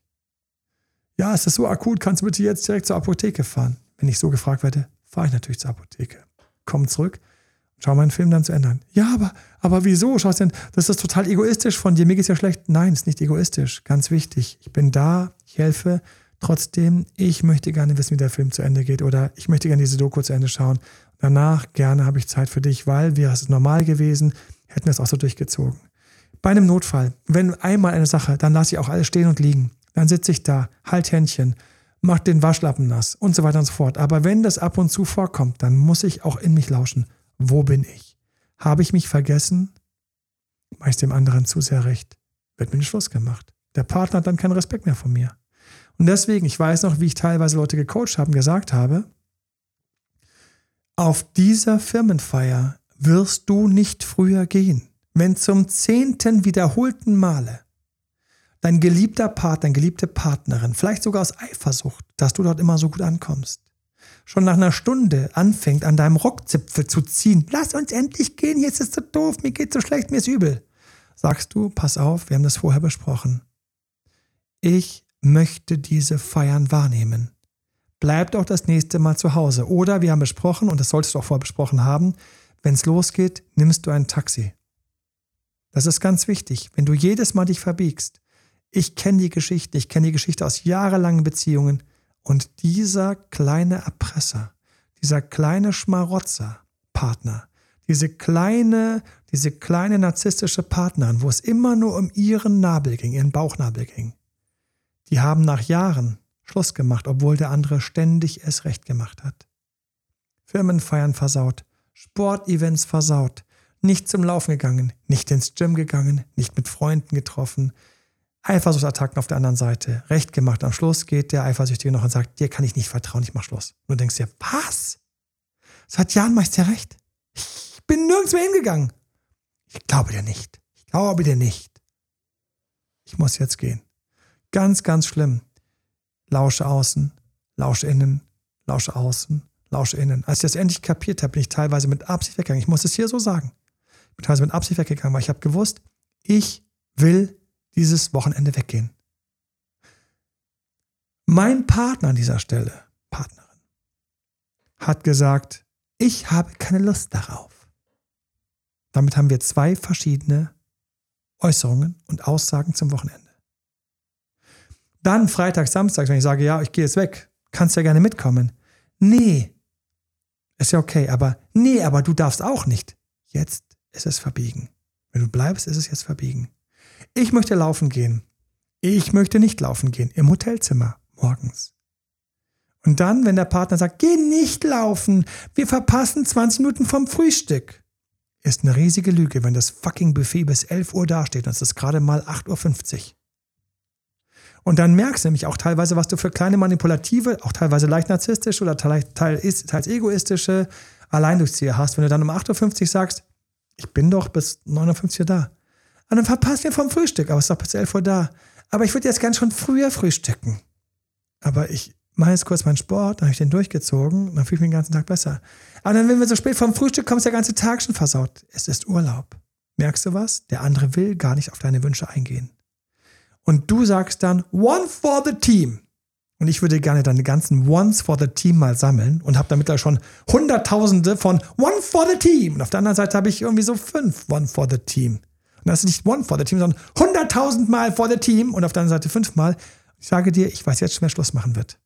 Ja, ist das so akut? Kannst du bitte jetzt direkt zur Apotheke fahren? Wenn ich so gefragt werde, fahre ich natürlich zur Apotheke. Komm zurück, schau meinen Film dann zu ändern. Ja, aber, aber wieso? Schaust denn, das ist total egoistisch von dir. Mir geht es ja schlecht. Nein, ist nicht egoistisch. Ganz wichtig. Ich bin da, ich helfe. Trotzdem, ich möchte gerne wissen, wie der Film zu Ende geht oder ich möchte gerne diese Doku zu Ende schauen. Danach gerne habe ich Zeit für dich, weil wäre es normal gewesen, hätten wir es auch so durchgezogen. Bei einem Notfall, wenn einmal eine Sache, dann lasse ich auch alles stehen und liegen. Dann sitze ich da, halt Händchen, macht den Waschlappen nass und so weiter und so fort. Aber wenn das ab und zu vorkommt, dann muss ich auch in mich lauschen. Wo bin ich? Habe ich mich vergessen? Meist dem anderen zu sehr recht. Wird mir den Schluss gemacht. Der Partner hat dann keinen Respekt mehr von mir. Und deswegen, ich weiß noch, wie ich teilweise Leute gecoacht habe, gesagt habe, auf dieser Firmenfeier wirst du nicht früher gehen, wenn zum zehnten wiederholten Male dein geliebter Partner, deine geliebte Partnerin, vielleicht sogar aus Eifersucht, dass du dort immer so gut ankommst, schon nach einer Stunde anfängt, an deinem Rockzipfel zu ziehen, lass uns endlich gehen, jetzt ist es so doof, mir geht so schlecht, mir ist übel, sagst du, pass auf, wir haben das vorher besprochen. Ich möchte diese Feiern wahrnehmen. Bleibt auch das nächste Mal zu Hause. Oder wir haben besprochen, und das solltest du auch vorher besprochen haben, wenn es losgeht, nimmst du ein Taxi. Das ist ganz wichtig. Wenn du jedes Mal dich verbiegst, ich kenne die Geschichte, ich kenne die Geschichte aus jahrelangen Beziehungen. Und dieser kleine Erpresser, dieser kleine Schmarotzer, Partner, diese kleine, diese kleine narzisstische Partnerin, wo es immer nur um ihren Nabel ging, ihren Bauchnabel ging, die haben nach Jahren Schluss gemacht, obwohl der andere ständig es recht gemacht hat. Firmenfeiern versaut, Sportevents versaut, nicht zum Laufen gegangen, nicht ins Gym gegangen, nicht mit Freunden getroffen, Eifersuchtsattacken auf der anderen Seite, recht gemacht. Am Schluss geht der Eifersüchtige noch und sagt, dir kann ich nicht vertrauen, ich mach Schluss. Und du denkst dir, was? Seit Jahren machst du ja recht. Ich bin nirgends mehr hingegangen. Ich glaube dir nicht. Ich glaube dir nicht. Ich muss jetzt gehen. Ganz, ganz schlimm. Lausche außen, lausche innen, lausche außen, lausche innen. Als ich das endlich kapiert habe, bin ich teilweise mit Absicht weggegangen. Ich muss es hier so sagen. Ich bin teilweise mit Absicht weggegangen, weil ich habe gewusst, ich will dieses Wochenende weggehen. Mein Partner an dieser Stelle, Partnerin, hat gesagt, ich habe keine Lust darauf. Damit haben wir zwei verschiedene Äußerungen und Aussagen zum Wochenende. Dann Freitag, Samstag, wenn ich sage, ja, ich gehe jetzt weg, kannst ja gerne mitkommen. Nee, Ist ja okay, aber nee, aber du darfst auch nicht. Jetzt ist es verbiegen. Wenn du bleibst, ist es jetzt verbiegen. Ich möchte laufen gehen. Ich möchte nicht laufen gehen. Im Hotelzimmer morgens. Und dann, wenn der Partner sagt, geh nicht laufen, wir verpassen 20 Minuten vom Frühstück, ist eine riesige Lüge, wenn das fucking Buffet bis 11 Uhr dasteht und es ist gerade mal 8.50 Uhr. Und dann merkst du nämlich auch teilweise, was du für kleine manipulative, auch teilweise leicht narzisstische oder teils, teils egoistische Alleindurchzieher hast, wenn du dann um 8.50 Uhr sagst, ich bin doch bis 9.50 Uhr da. Und dann verpasst ihr vom Frühstück, aber es ist doch bis 11 Uhr da. Aber ich würde jetzt gern schon früher frühstücken. Aber ich mache jetzt kurz meinen Sport, dann habe ich den durchgezogen, dann fühle ich mich den ganzen Tag besser. Aber dann, wenn wir so spät vom Frühstück kommen, ist der ganze Tag schon versaut. Es ist Urlaub. Merkst du was? Der andere will gar nicht auf deine Wünsche eingehen. Und du sagst dann, one for the team. Und ich würde gerne deine ganzen Ones for the Team mal sammeln und habe damit da schon Hunderttausende von One for the Team. Und auf der anderen Seite habe ich irgendwie so fünf One for the Team. Und das ist nicht One for the Team, sondern hunderttausendmal for the Team und auf der anderen Seite fünfmal. Ich sage dir, ich weiß jetzt schon, wer Schluss machen wird.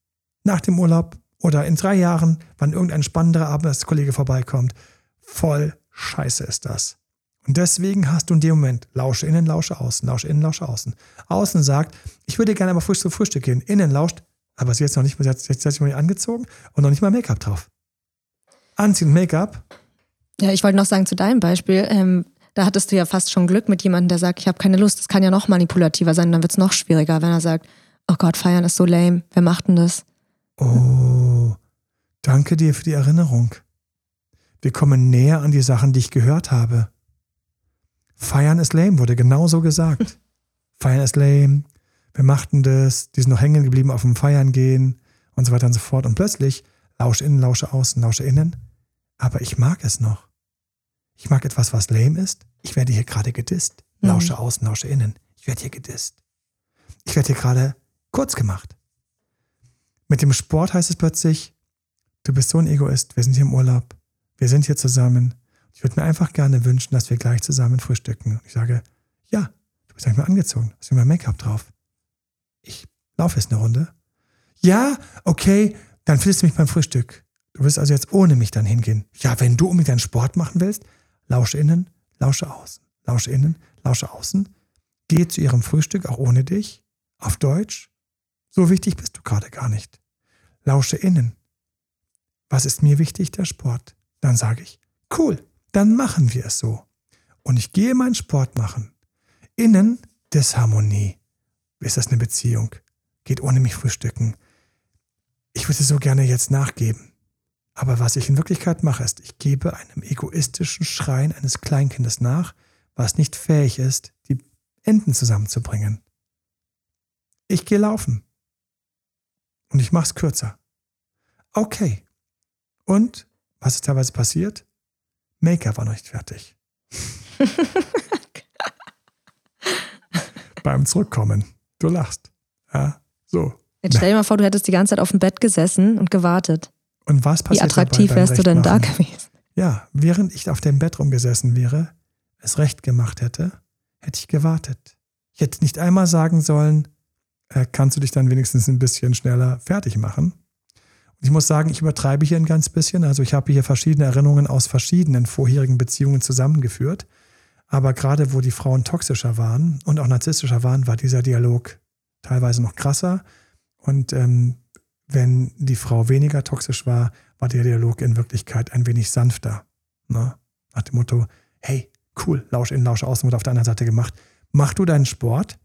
Nach dem Urlaub oder in drei Jahren, wann irgendein spannenderer Arbeitskollege vorbeikommt. Voll scheiße ist das. Und deswegen hast du in dem Moment Lausche innen, Lausche außen, Lausche innen, Lausche außen. Außen sagt, ich würde gerne aber frisch zum Frühstück gehen. Innen lauscht, aber sie hat noch nicht, sie hat sich noch nicht angezogen und noch nicht mal Make-up drauf. Anziehen Make-up. Ja, ich wollte noch sagen zu deinem Beispiel, ähm, da hattest du ja fast schon Glück mit jemandem, der sagt, ich habe keine Lust. Das kann ja noch manipulativer sein, dann wird es noch schwieriger, wenn er sagt, oh Gott, feiern ist so lame. Wer macht denn das? Oh, danke dir für die Erinnerung. Wir kommen näher an die Sachen, die ich gehört habe. Feiern ist lame, wurde genauso gesagt. <laughs> Feiern ist lame, wir machten das, die sind noch hängen geblieben auf dem Feiern gehen und so weiter und so fort. Und plötzlich lausche innen, lausche außen, lausche innen. Aber ich mag es noch. Ich mag etwas, was lame ist. Ich werde hier gerade gedisst. Mhm. Lausche außen, lausche innen. Ich werde hier gedisst. Ich werde hier gerade kurz gemacht. Mit dem Sport heißt es plötzlich, du bist so ein Egoist, wir sind hier im Urlaub, wir sind hier zusammen. Ich würde mir einfach gerne wünschen, dass wir gleich zusammen frühstücken. Ich sage, ja, du bist eigentlich mal angezogen, hast mal Make-up drauf ich laufe jetzt eine Runde. Ja, okay, dann findest du mich beim Frühstück. Du wirst also jetzt ohne mich dann hingehen. Ja, wenn du unbedingt deinen Sport machen willst, lausche innen, lausche außen. Lausche innen, lausche außen. Geh zu ihrem Frühstück auch ohne dich. Auf Deutsch. So wichtig bist du gerade gar nicht. Lausche innen. Was ist mir wichtig? Der Sport. Dann sage ich, cool, dann machen wir es so. Und ich gehe meinen Sport machen. Innen Disharmonie. Ist das eine Beziehung? Geht ohne mich frühstücken. Ich würde so gerne jetzt nachgeben. Aber was ich in Wirklichkeit mache, ist, ich gebe einem egoistischen Schreien eines Kleinkindes nach, was nicht fähig ist, die Enden zusammenzubringen. Ich gehe laufen. Und ich mache es kürzer. Okay. Und was ist teilweise passiert? Make-up war noch nicht fertig. <laughs> Beim Zurückkommen. Du lachst. Ja, so. Jetzt stell dir mal vor, du hättest die ganze Zeit auf dem Bett gesessen und gewartet. Und was passiert Wie attraktiv wärst du denn da gewesen? Ja, während ich auf dem Bett rumgesessen wäre, es recht gemacht hätte, hätte ich gewartet. Ich hätte nicht einmal sagen sollen, äh, kannst du dich dann wenigstens ein bisschen schneller fertig machen. Ich muss sagen, ich übertreibe hier ein ganz bisschen. Also ich habe hier verschiedene Erinnerungen aus verschiedenen vorherigen Beziehungen zusammengeführt. Aber gerade wo die Frauen toxischer waren und auch narzisstischer waren, war dieser Dialog teilweise noch krasser. Und ähm, wenn die Frau weniger toxisch war, war der Dialog in Wirklichkeit ein wenig sanfter. Ne? Nach dem Motto, hey, cool, Lausch in, Lausch aus, wurde auf der anderen Seite gemacht. Mach du deinen Sport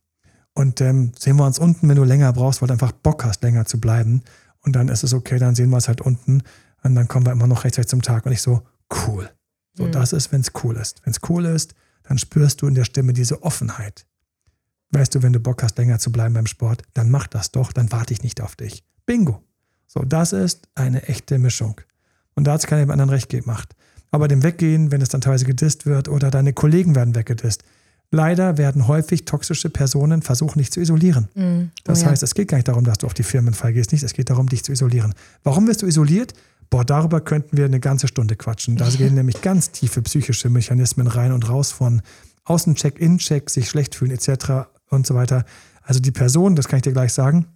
und ähm, sehen wir uns unten, wenn du länger brauchst, weil du einfach Bock hast, länger zu bleiben. Und dann ist es okay, dann sehen wir es halt unten und dann kommen wir immer noch rechtzeitig zum Tag. Und ich so, cool. So, mhm. das ist, wenn es cool ist. Wenn es cool ist, dann spürst du in der Stimme diese Offenheit. Weißt du, wenn du Bock hast, länger zu bleiben beim Sport, dann mach das doch, dann warte ich nicht auf dich. Bingo. So, das ist eine echte Mischung. Und da hat es keiner anderen recht gemacht. Aber dem Weggehen, wenn es dann teilweise gedisst wird oder deine Kollegen werden weggedisst, leider werden häufig toxische Personen versuchen, dich zu isolieren. Mm, oh das ja. heißt, es geht gar nicht darum, dass du auf die Firmenfall gehst, nicht, es geht darum, dich zu isolieren. Warum wirst du isoliert? Boah, darüber könnten wir eine ganze Stunde quatschen. Da <laughs> gehen nämlich ganz tiefe psychische Mechanismen rein und raus von Außencheck, Innencheck, sich schlecht fühlen etc. und so weiter. Also die Person, das kann ich dir gleich sagen,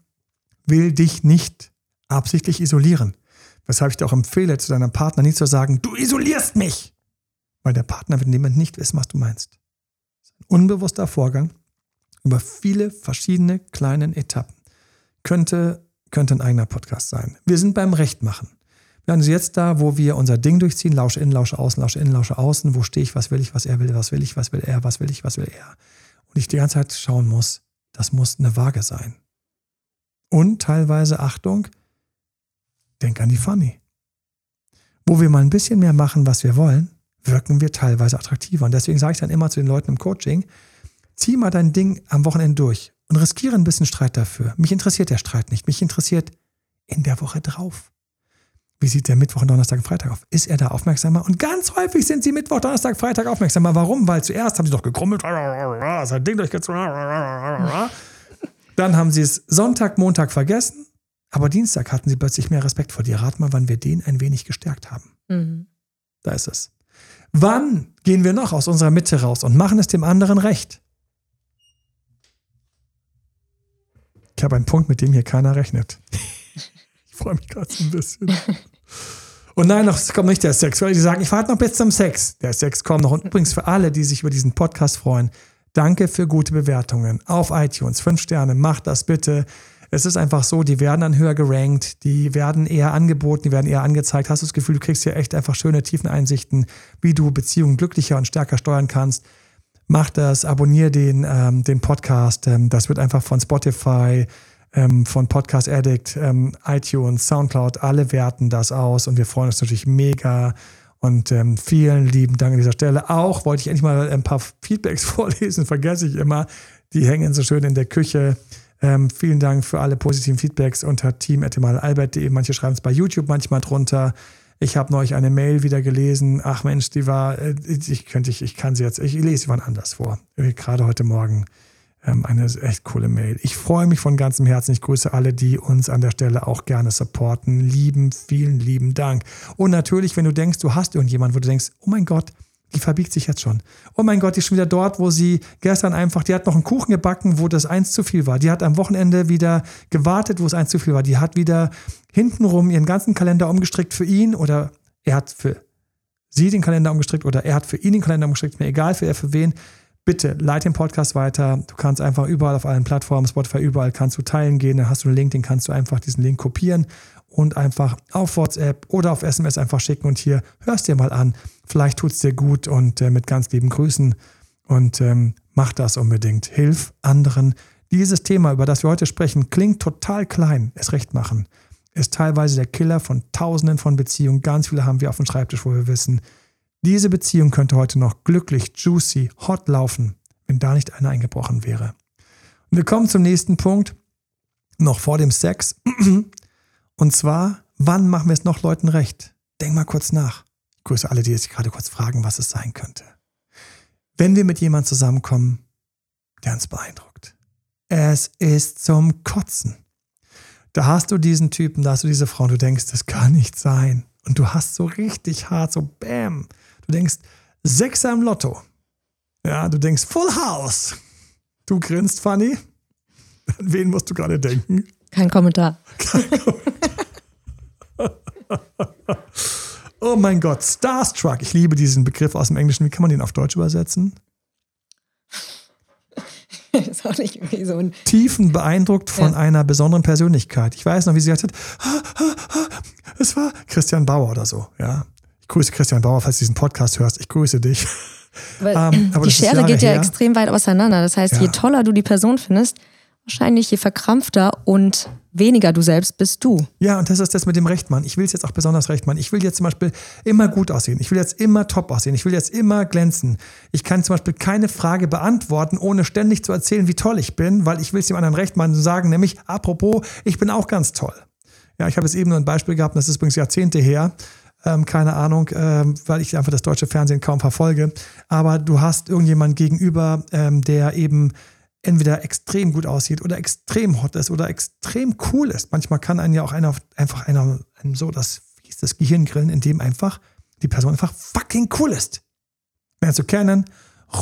will dich nicht absichtlich isolieren. Weshalb ich dir auch empfehle, zu deinem Partner nie zu sagen, du isolierst mich. Weil der Partner wird niemand nicht wissen, was du meinst. Unbewusster Vorgang über viele verschiedene kleinen Etappen. Könnte, könnte ein eigener Podcast sein. Wir sind beim Rechtmachen. Wir haben jetzt da, wo wir unser Ding durchziehen, lausche innen, lausche außen, lausche innen, lausche außen, wo stehe ich, was will ich, was er will, was will ich, was will er, was will ich, was will er. Und ich die ganze Zeit schauen muss, das muss eine Waage sein. Und teilweise, Achtung, denk an die Funny. Wo wir mal ein bisschen mehr machen, was wir wollen, wirken wir teilweise attraktiver. Und deswegen sage ich dann immer zu den Leuten im Coaching, zieh mal dein Ding am Wochenende durch und riskiere ein bisschen Streit dafür. Mich interessiert der Streit nicht. Mich interessiert in der Woche drauf. Wie sieht der Mittwoch, Donnerstag, Freitag auf? Ist er da aufmerksamer? Und ganz häufig sind sie Mittwoch, Donnerstag, Freitag aufmerksamer. Warum? Weil zuerst haben sie doch gekrummelt, <laughs> sein Ding durchgezogen. <laughs> Dann haben sie es Sonntag, Montag vergessen, aber Dienstag hatten sie plötzlich mehr Respekt vor dir. Rat mal, wann wir den ein wenig gestärkt haben. Mhm. Da ist es. Wann gehen wir noch aus unserer Mitte raus und machen es dem anderen recht? Ich habe einen Punkt, mit dem hier keiner rechnet. <laughs> Ich freue mich gerade so ein bisschen. Und nein, noch, kommt nicht der Sex, weil die sagen, ich warte noch bis zum Sex. Der Sex kommt noch. Und übrigens für alle, die sich über diesen Podcast freuen, danke für gute Bewertungen auf iTunes. Fünf Sterne, macht das bitte. Es ist einfach so, die werden dann höher gerankt, die werden eher angeboten, die werden eher angezeigt. Hast du das Gefühl, du kriegst hier echt einfach schöne tiefen Einsichten, wie du Beziehungen glücklicher und stärker steuern kannst. Mach das, abonniere den, ähm, den Podcast. Ähm, das wird einfach von Spotify, ähm, von Podcast Addict, ähm, iTunes, Soundcloud, alle werten das aus und wir freuen uns natürlich mega. Und ähm, vielen lieben Dank an dieser Stelle. Auch wollte ich endlich mal ein paar Feedbacks <laughs> vorlesen, vergesse ich immer. Die hängen so schön in der Küche. Ähm, vielen Dank für alle positiven Feedbacks unter team.albert.de. Manche schreiben es bei YouTube manchmal drunter. Ich habe neulich eine Mail wieder gelesen. Ach Mensch, die war, äh, ich könnte, ich, ich kann sie jetzt, ich lese sie wann anders vor. Gerade heute Morgen ähm, eine echt coole Mail. Ich freue mich von ganzem Herzen. Ich grüße alle, die uns an der Stelle auch gerne supporten. Lieben, vielen lieben Dank. Und natürlich, wenn du denkst, du hast irgendjemanden, wo du denkst, oh mein Gott, die verbiegt sich jetzt schon. Oh mein Gott, die ist schon wieder dort, wo sie gestern einfach, die hat noch einen Kuchen gebacken, wo das eins zu viel war. Die hat am Wochenende wieder gewartet, wo es eins zu viel war. Die hat wieder hintenrum ihren ganzen Kalender umgestrickt für ihn oder er hat für sie den Kalender umgestrickt oder er hat für ihn den Kalender umgestrickt, mir egal für er für wen bitte leite den Podcast weiter. Du kannst einfach überall auf allen Plattformen, Spotify, überall kannst du teilen gehen. Dann hast du einen Link, den kannst du einfach diesen Link kopieren und einfach auf WhatsApp oder auf SMS einfach schicken und hier hörst dir mal an. Vielleicht tut es dir gut und äh, mit ganz lieben Grüßen und ähm, mach das unbedingt. Hilf anderen. Dieses Thema, über das wir heute sprechen, klingt total klein. Es recht machen. Ist teilweise der Killer von Tausenden von Beziehungen. Ganz viele haben wir auf dem Schreibtisch, wo wir wissen, diese Beziehung könnte heute noch glücklich, juicy, hot laufen, wenn da nicht einer eingebrochen wäre. Und wir kommen zum nächsten Punkt, noch vor dem Sex. Und zwar, wann machen wir es noch Leuten recht? Denk mal kurz nach. Ich grüße alle, die jetzt gerade kurz fragen, was es sein könnte. Wenn wir mit jemandem zusammenkommen, der uns beeindruckt. Es ist zum Kotzen. Da hast du diesen Typen, da hast du diese Frau und du denkst, das kann nicht sein. Und du hast so richtig hart, so Bäm, Du denkst, Sechser im Lotto. Ja, du denkst, Full House. Du grinst, Fanny. An wen musst du gerade denken? Kein Kommentar. Kein <laughs> Kommentar. oh mein Gott, Starstruck. Ich liebe diesen Begriff aus dem Englischen. Wie kann man den auf Deutsch übersetzen? <laughs> ist auch nicht irgendwie so ein. Tiefen beeindruckt von ja. einer besonderen Persönlichkeit. Ich weiß noch, wie sie gesagt hat, es war Christian Bauer oder so, ja. Ich grüße Christian Bauer, falls du diesen Podcast hörst. Ich grüße dich. Aber, <laughs> ähm, aber die Schere geht ja her. extrem weit auseinander. Das heißt, ja. je toller du die Person findest, wahrscheinlich je verkrampfter und weniger du selbst bist du. Ja, und das ist das mit dem Rechtmann. Ich will es jetzt auch besonders Rechtmann. Ich will jetzt zum Beispiel immer gut aussehen. Ich will jetzt immer top aussehen. Ich will jetzt immer glänzen. Ich kann zum Beispiel keine Frage beantworten, ohne ständig zu erzählen, wie toll ich bin, weil ich will es dem anderen Rechtmann sagen, nämlich, apropos, ich bin auch ganz toll. Ja, ich habe jetzt eben nur ein Beispiel gehabt, das ist übrigens Jahrzehnte her ähm, keine Ahnung, ähm, weil ich einfach das deutsche Fernsehen kaum verfolge. Aber du hast irgendjemand gegenüber, ähm, der eben entweder extrem gut aussieht oder extrem hot ist oder extrem cool ist. Manchmal kann einen ja auch einer einfach einer so das, das Gehirn grillen, indem einfach die Person einfach fucking cool ist. Wer zu kennen,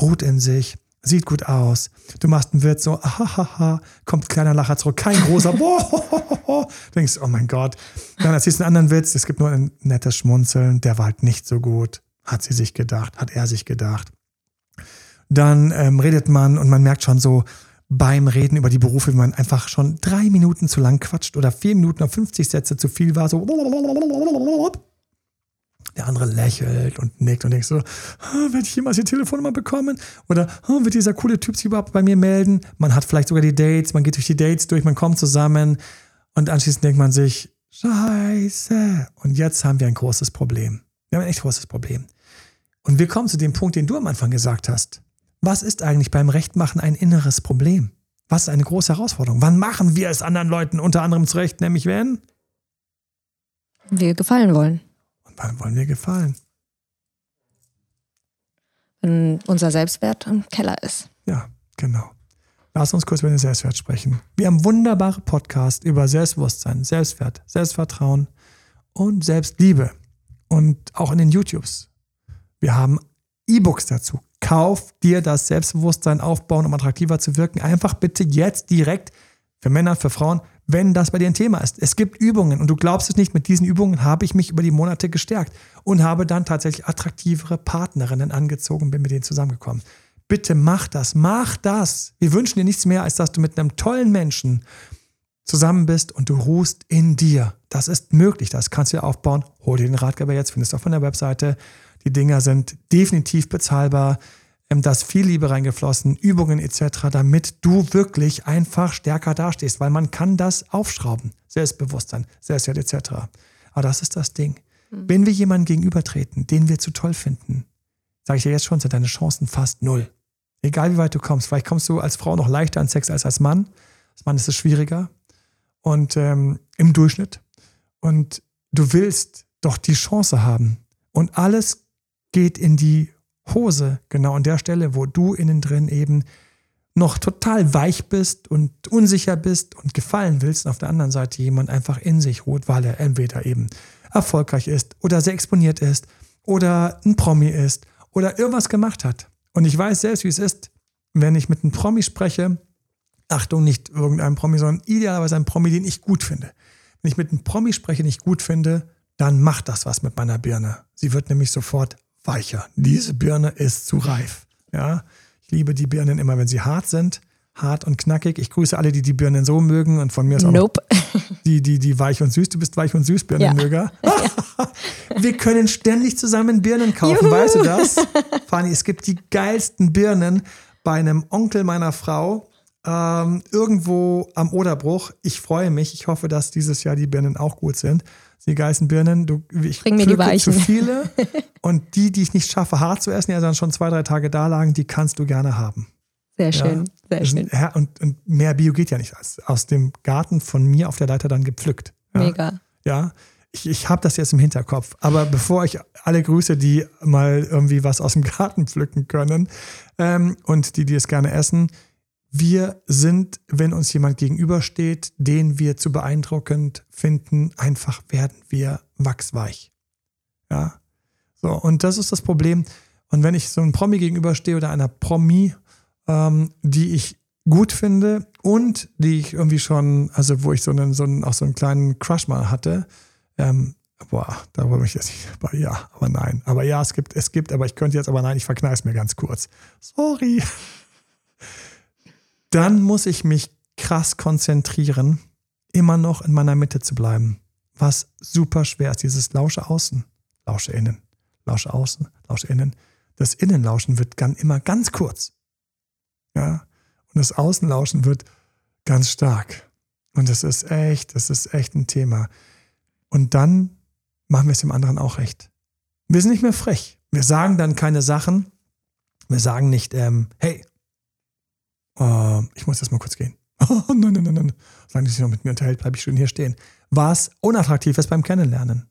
ruht in sich, sieht gut aus. Du machst einen Witz so, ahaha, kommt ein kleiner Lacher zurück, kein großer, <laughs> boah, du denkst, oh mein Gott. Dann erzählst du einen anderen Witz, es gibt nur ein nettes Schmunzeln, der war halt nicht so gut, hat sie sich gedacht, hat er sich gedacht. Dann ähm, redet man und man merkt schon so beim Reden über die Berufe, wie man einfach schon drei Minuten zu lang quatscht oder vier Minuten auf 50 Sätze zu viel war, so der andere lächelt und nickt und denkt so, oh, werde ich jemals die Telefonnummer bekommen? Oder oh, wird dieser coole Typ sich überhaupt bei mir melden? Man hat vielleicht sogar die Dates, man geht durch die Dates durch, man kommt zusammen und anschließend denkt man sich, scheiße. Und jetzt haben wir ein großes Problem. Wir haben ein echt großes Problem. Und wir kommen zu dem Punkt, den du am Anfang gesagt hast. Was ist eigentlich beim Rechtmachen ein inneres Problem? Was ist eine große Herausforderung? Wann machen wir es anderen Leuten unter anderem zurecht, nämlich wenn? Wir gefallen wollen. Wann wollen wir gefallen? Wenn unser Selbstwert im Keller ist. Ja, genau. Lass uns kurz über den Selbstwert sprechen. Wir haben wunderbare Podcast über Selbstbewusstsein, Selbstwert, Selbstvertrauen und Selbstliebe. Und auch in den YouTubes. Wir haben E-Books dazu. Kauf dir das Selbstbewusstsein aufbauen, um attraktiver zu wirken. Einfach bitte jetzt direkt für Männer, für Frauen wenn das bei dir ein Thema ist. Es gibt Übungen und du glaubst es nicht, mit diesen Übungen habe ich mich über die Monate gestärkt und habe dann tatsächlich attraktivere Partnerinnen angezogen bin mit denen zusammengekommen. Bitte mach das, mach das. Wir wünschen dir nichts mehr, als dass du mit einem tollen Menschen zusammen bist und du ruhst in dir. Das ist möglich, das kannst du dir aufbauen. Hol dir den Ratgeber jetzt, findest du auf meiner Webseite. Die Dinger sind definitiv bezahlbar. Ähm, da ist viel Liebe reingeflossen, Übungen etc., damit du wirklich einfach stärker dastehst, weil man kann das aufschrauben. Selbstbewusstsein, Selbstwert etc. Aber das ist das Ding. Mhm. Wenn wir jemanden gegenübertreten, den wir zu toll finden, sage ich dir jetzt schon, sind deine Chancen fast null. Egal wie weit du kommst, vielleicht kommst du als Frau noch leichter an Sex als als Mann. Als Mann ist es schwieriger. Und ähm, im Durchschnitt. Und du willst doch die Chance haben. Und alles geht in die Hose, genau an der Stelle, wo du innen drin eben noch total weich bist und unsicher bist und gefallen willst und auf der anderen Seite jemand einfach in sich ruht, weil er entweder eben erfolgreich ist oder sehr exponiert ist oder ein Promi ist oder irgendwas gemacht hat. Und ich weiß selbst, wie es ist, wenn ich mit einem Promi spreche, Achtung, nicht irgendeinem Promi, sondern idealerweise ein Promi, den ich gut finde. Wenn ich mit einem Promi spreche, den ich gut finde, dann macht das was mit meiner Birne. Sie wird nämlich sofort weicher. Diese Birne ist zu reif. Ja, ich liebe die Birnen immer, wenn sie hart sind, hart und knackig. Ich grüße alle, die die Birnen so mögen und von mir ist auch nope. <laughs> die, die, die weich und süß. Du bist weich und süß Birnenmöger. <laughs> Ja. <laughs> Wir können ständig zusammen Birnen kaufen, Juhu. weißt du das? Fanny, es gibt die geilsten Birnen bei einem Onkel meiner Frau. Ähm, irgendwo am Oderbruch. Ich freue mich. Ich hoffe, dass dieses Jahr die Birnen auch gut sind die Geißenbirnen. Du, ich Bring mir die Weichen. zu viele <laughs> und die, die ich nicht schaffe, hart zu essen, die also dann schon zwei, drei Tage da lagen, die kannst du gerne haben. Sehr schön, ja? sehr schön. Und, und, mehr Bio geht ja nicht. Aus dem Garten von mir auf der Leiter dann gepflückt. Ja? Mega. Ja, ich, ich habe das jetzt im Hinterkopf. Aber bevor ich alle grüße, die mal irgendwie was aus dem <laughs> Garten pflücken können ähm, und die, die es gerne essen, wir sind, wenn uns jemand gegenübersteht, den wir zu beeindruckend finden, einfach werden wir wachsweich. Ja. So, und das ist das Problem. Und wenn ich so einem Promi gegenüberstehe oder einer Promi, ähm, die ich gut finde und die ich irgendwie schon, also wo ich so einen, so einen, auch so einen kleinen Crush mal hatte, ähm, boah, da wollte ich jetzt nicht, aber ja, aber nein. Aber ja, es gibt, es gibt, aber ich könnte jetzt, aber nein, ich verkneiß mir ganz kurz. Sorry dann muss ich mich krass konzentrieren, immer noch in meiner Mitte zu bleiben. Was super schwer ist, dieses Lausche außen, Lausche innen, Lausche außen, Lausche innen. Das Innenlauschen wird dann immer ganz kurz. Ja. Und das Außenlauschen wird ganz stark. Und das ist echt, das ist echt ein Thema. Und dann machen wir es dem anderen auch recht. Wir sind nicht mehr frech. Wir sagen dann keine Sachen. Wir sagen nicht, ähm, hey, äh, ich muss jetzt mal kurz gehen. <laughs> Oh, nein, nein, nein, nein. Solange sich noch mit mir unterhält, bleibe ich schön hier stehen. Was unattraktiv ist beim Kennenlernen.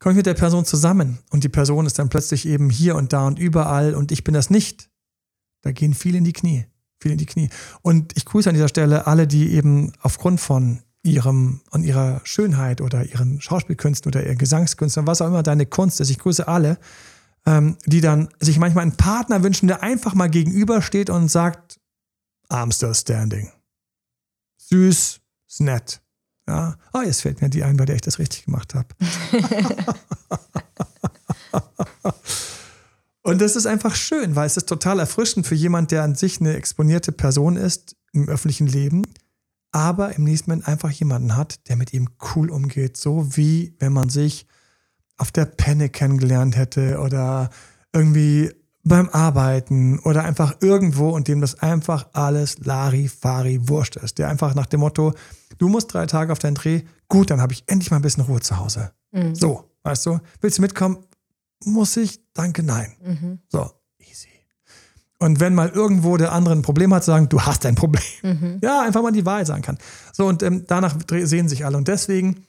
Komme ich mit der Person zusammen und die Person ist dann plötzlich eben hier und da und überall und ich bin das nicht. Da gehen viele in die Knie. Viele in die Knie. Und ich grüße an dieser Stelle alle, die eben aufgrund von ihrem und ihrer Schönheit oder ihren Schauspielkünsten oder ihren Gesangskünsten, was auch immer deine Kunst ist. Ich grüße alle, ähm, die dann sich manchmal einen Partner wünschen, der einfach mal gegenübersteht und sagt, I'm still standing. Süß, ist nett. Ja, oh, jetzt fällt mir die ein, bei der ich das richtig gemacht habe. <laughs> und das ist einfach schön, weil es ist total erfrischend für jemand, der an sich eine exponierte Person ist im öffentlichen Leben, aber im nächsten Moment einfach jemanden hat, der mit ihm cool umgeht, so wie wenn man sich auf der Penne kennengelernt hätte oder irgendwie beim Arbeiten oder einfach irgendwo und dem das einfach alles Larifari wurscht ist. Der einfach nach dem Motto, du musst drei Tage auf deinen Dreh, gut, dann habe ich endlich mal ein bisschen Ruhe zu Hause. Mhm. So, weißt du, willst du mitkommen? Muss ich? Danke, nein. Mhm. So, easy. Und wenn mal irgendwo der andere ein Problem hat, sagen, du hast ein Problem. Mhm. Ja, einfach mal die Wahrheit sagen kann. So, und ähm, danach sehen sich alle. Und deswegen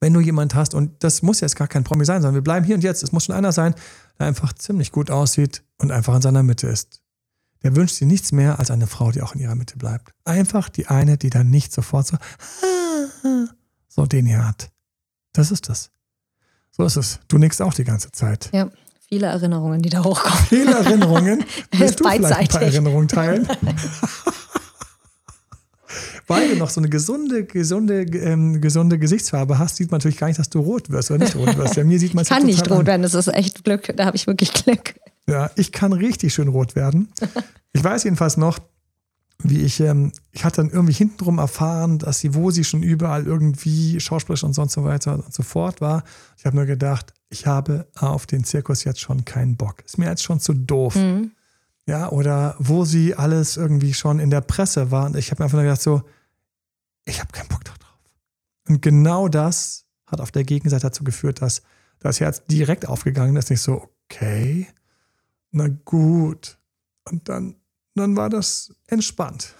wenn du jemand hast, und das muss jetzt gar kein Promi sein, sondern wir bleiben hier und jetzt, es muss schon einer sein, der einfach ziemlich gut aussieht und einfach in seiner Mitte ist. Der wünscht sich nichts mehr als eine Frau, die auch in ihrer Mitte bleibt. Einfach die eine, die dann nicht sofort so, <laughs> so den hier hat. Das ist das. So ist es. Du nickst auch die ganze Zeit. Ja, viele Erinnerungen, die da hochkommen. Viele Erinnerungen. <laughs> Willst du vielleicht ein paar Erinnerungen teilen? <laughs> weil du noch so eine gesunde, gesunde, ähm, gesunde Gesichtsfarbe hast, sieht man natürlich gar nicht, dass du rot wirst oder nicht rot wirst. Ja, mir sieht man ich kann nicht rot werden, das ist echt Glück. Da habe ich wirklich Glück. Ja, ich kann richtig schön rot werden. <laughs> Ich weiß jedenfalls noch, wie ich, ähm, ich hatte dann irgendwie hintenrum erfahren, dass sie, wo sie schon überall irgendwie Schauspielerin und sonst so weiter und so fort war. Ich habe nur gedacht, ich habe auf den Zirkus jetzt schon keinen Bock. Ist mir jetzt schon zu doof. Mhm. Ja, oder wo sie alles irgendwie schon in der Presse war. Und ich habe mir einfach nur gedacht, so, ich habe keinen Bock darauf. Und genau das hat auf der Gegenseite dazu geführt, dass das Herz direkt aufgegangen ist. Nicht so, okay, na gut. Und dann, dann war das entspannt.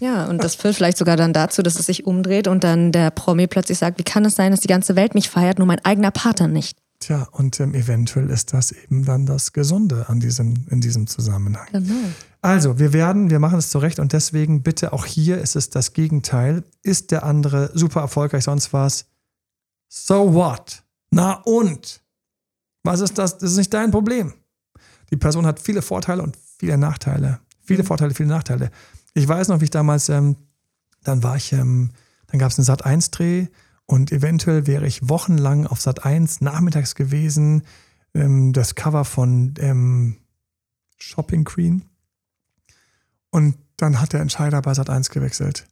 Ja, und das führt vielleicht sogar dann dazu, dass es sich umdreht und dann der Promi plötzlich sagt, wie kann es sein, dass die ganze Welt mich feiert, nur mein eigener Partner nicht? Tja, und ähm, eventuell ist das eben dann das Gesunde an diesem, in diesem Zusammenhang. Genau. Also, wir werden, wir machen es zurecht und deswegen bitte auch hier ist es das Gegenteil. Ist der andere super erfolgreich, sonst was? So what? Na und? Was ist das? Das ist nicht dein Problem. Die Person hat viele Vorteile und viele Nachteile. Viele mhm. Vorteile, viele Nachteile. Ich weiß noch, wie ich damals, ähm, dann war ich, ähm, dann gab es einen Sat-1-Dreh und eventuell wäre ich wochenlang auf Sat 1 nachmittags gewesen. Ähm, das Cover von ähm, Shopping Queen. Und dann hat der Entscheider bei Sat 1 gewechselt.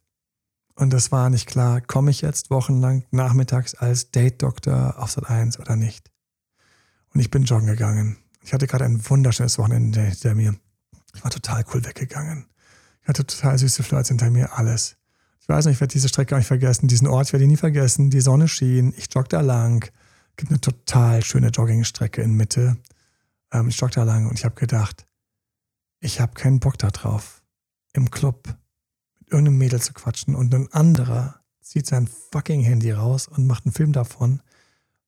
Und das war nicht klar, komme ich jetzt wochenlang nachmittags als Date-Doktor auf Sat 1 oder nicht. Und ich bin joggen gegangen. Ich hatte gerade ein wunderschönes Wochenende hinter mir. Ich war total cool weggegangen. Ich hatte total süße Flirts hinter mir, alles. Ich weiß nicht, ich werde diese Strecke gar nicht vergessen, diesen Ort werde ich nie vergessen. Die Sonne schien, ich jogge da lang. Es gibt eine total schöne Joggingstrecke in Mitte. Ähm, ich jogge da lang und ich habe gedacht, ich habe keinen Bock darauf, im Club mit irgendeinem Mädel zu quatschen und ein anderer zieht sein fucking Handy raus und macht einen Film davon.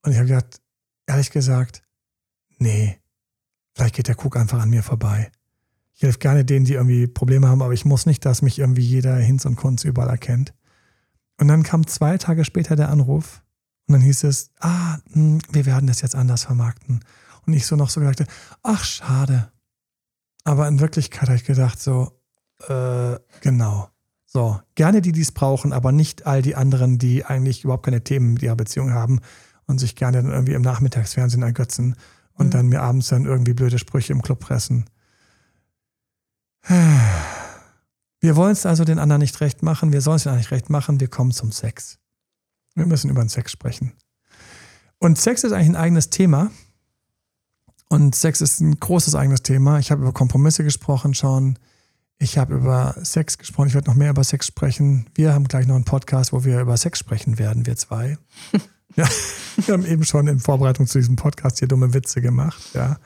Und ich habe gedacht, ehrlich gesagt, nee, vielleicht geht der Cook einfach an mir vorbei ich helfe gerne denen, die irgendwie Probleme haben, aber ich muss nicht, dass mich irgendwie jeder Hinz und Kunz überall erkennt. Und dann kam zwei Tage später der Anruf und dann hieß es, ah, hm, wir werden das jetzt anders vermarkten. Und ich so noch so gedacht, ach, schade. Aber in Wirklichkeit habe ich gedacht, so, äh, genau. So, gerne die, die es brauchen, aber nicht all die anderen, die eigentlich überhaupt keine Themen mit ihrer Beziehung haben und sich gerne dann irgendwie im Nachmittagsfernsehen ergötzen und mhm. dann mir abends dann irgendwie blöde Sprüche im Club pressen. <sighs> Wir wollen es also den anderen nicht recht machen, wir sollen es ihnen nicht recht machen, wir kommen zum Sex. Wir müssen über den Sex sprechen. Und Sex ist eigentlich ein eigenes Thema. Und Sex ist ein großes eigenes Thema. Ich habe über Kompromisse gesprochen schon. Ich habe über Sex gesprochen. Ich werde noch mehr über Sex sprechen. Wir haben gleich noch einen Podcast, wo wir über Sex sprechen werden, wir zwei. <laughs> ja, <laughs> wir haben eben schon in Vorbereitung zu diesem Podcast hier dumme Witze gemacht. Ja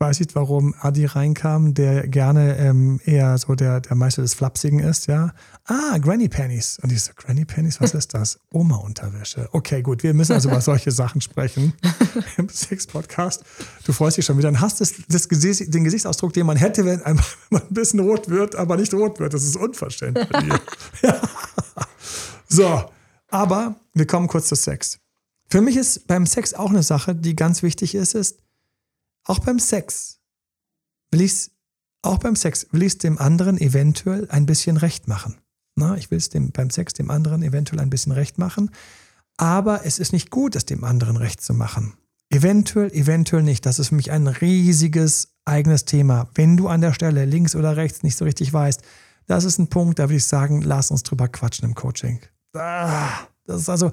weiß nicht, warum Adi reinkam, der gerne ähm, eher so der, der Meister des Flapsigen ist, ja. Ah, Granny Panties. Und ich so, Granny Panties, was ist das? Oma-Unterwäsche. Okay, gut, wir müssen also über solche Sachen sprechen <laughs> im Sex-Podcast. Du freust dich schon wieder. Dann hast du das, Gesicht, den Gesichtsausdruck, den man hätte, <laughs> wenn man ein bisschen rot wird, aber nicht rot wird. Das ist unverständlich. ja. So, aber wir kommen kurz zu Sex. Für mich ist beim Sex auch eine Sache, die ganz wichtig ist, ist, auch beim Sex will ich auch beim Sex will ich es dem anderen eventuell ein bisschen recht machen. Na, ich will es dem, beim Sex dem anderen eventuell ein bisschen recht machen. Aber es ist nicht gut, es dem anderen recht zu machen. Eventuell, eventuell nicht. Das ist für mich ein riesiges eigenes Thema. Wenn du an der Stelle links oder rechts nicht so richtig weißt, das ist ein Punkt, da würde ich sagen, lass uns drüber quatschen im Coaching. Ah, das ist also,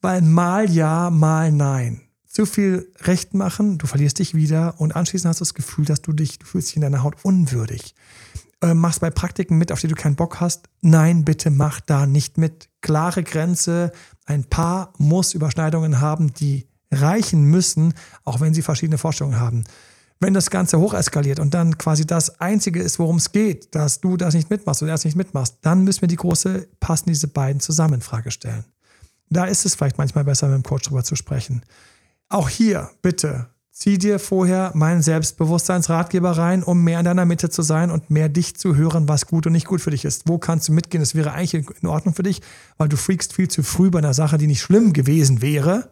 weil mal ja, mal nein. Zu viel Recht machen, du verlierst dich wieder und anschließend hast du das Gefühl, dass du dich, du fühlst dich in deiner Haut unwürdig. Äh, machst bei Praktiken mit, auf die du keinen Bock hast. Nein, bitte mach da nicht mit. Klare Grenze. Ein Paar muss Überschneidungen haben, die reichen müssen, auch wenn sie verschiedene Vorstellungen haben. Wenn das Ganze hocheskaliert und dann quasi das Einzige ist, worum es geht, dass du das nicht mitmachst oder erst nicht mitmachst, dann müssen wir die große, passen diese beiden zusammen Frage stellen. Da ist es vielleicht manchmal besser, mit dem Coach drüber zu sprechen. Auch hier, bitte, zieh dir vorher meinen Selbstbewusstseinsratgeber rein, um mehr in deiner Mitte zu sein und mehr dich zu hören, was gut und nicht gut für dich ist. Wo kannst du mitgehen? Das wäre eigentlich in Ordnung für dich, weil du freakst viel zu früh bei einer Sache, die nicht schlimm gewesen wäre.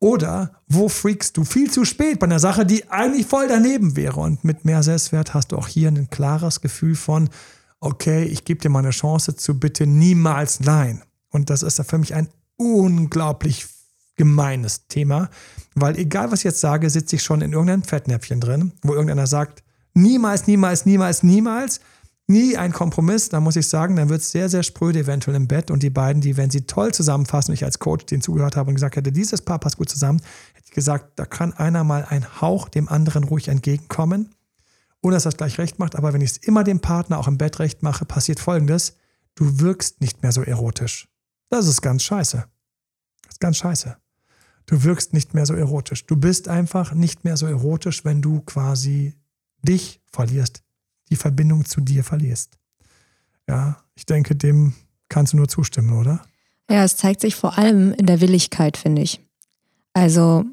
Oder wo freakst du viel zu spät bei einer Sache, die eigentlich voll daneben wäre? Und mit mehr Selbstwert hast du auch hier ein klares Gefühl von, okay, ich gebe dir mal eine Chance zu bitte niemals nein. Und das ist für mich ein unglaublich gemeines Thema, weil egal was ich jetzt sage, sitze ich schon in irgendeinem Fettnäpfchen drin, wo irgendeiner sagt, niemals, niemals, niemals, niemals nie ein Kompromiss, da muss ich sagen, dann wird es sehr, sehr spröde eventuell im Bett. Und die beiden, die, wenn sie toll zusammenfassen, ich als Coach denen zugehört habe und gesagt hätte, dieses Paar passt gut zusammen, hätte ich gesagt, da kann einer mal ein Hauch dem anderen ruhig entgegenkommen, ohne dass das gleich recht macht. Aber wenn ich es immer dem Partner auch im Bett recht mache, passiert folgendes: Du wirkst nicht mehr so erotisch. Das ist ganz scheiße. Das ist ganz scheiße. Du wirkst nicht mehr so erotisch. Du bist einfach nicht mehr so erotisch, wenn du quasi dich verlierst, die Verbindung zu dir verlierst. Ja, ich denke, dem kannst du nur zustimmen, oder? Ja, es zeigt sich vor allem in der Willigkeit, finde ich. Also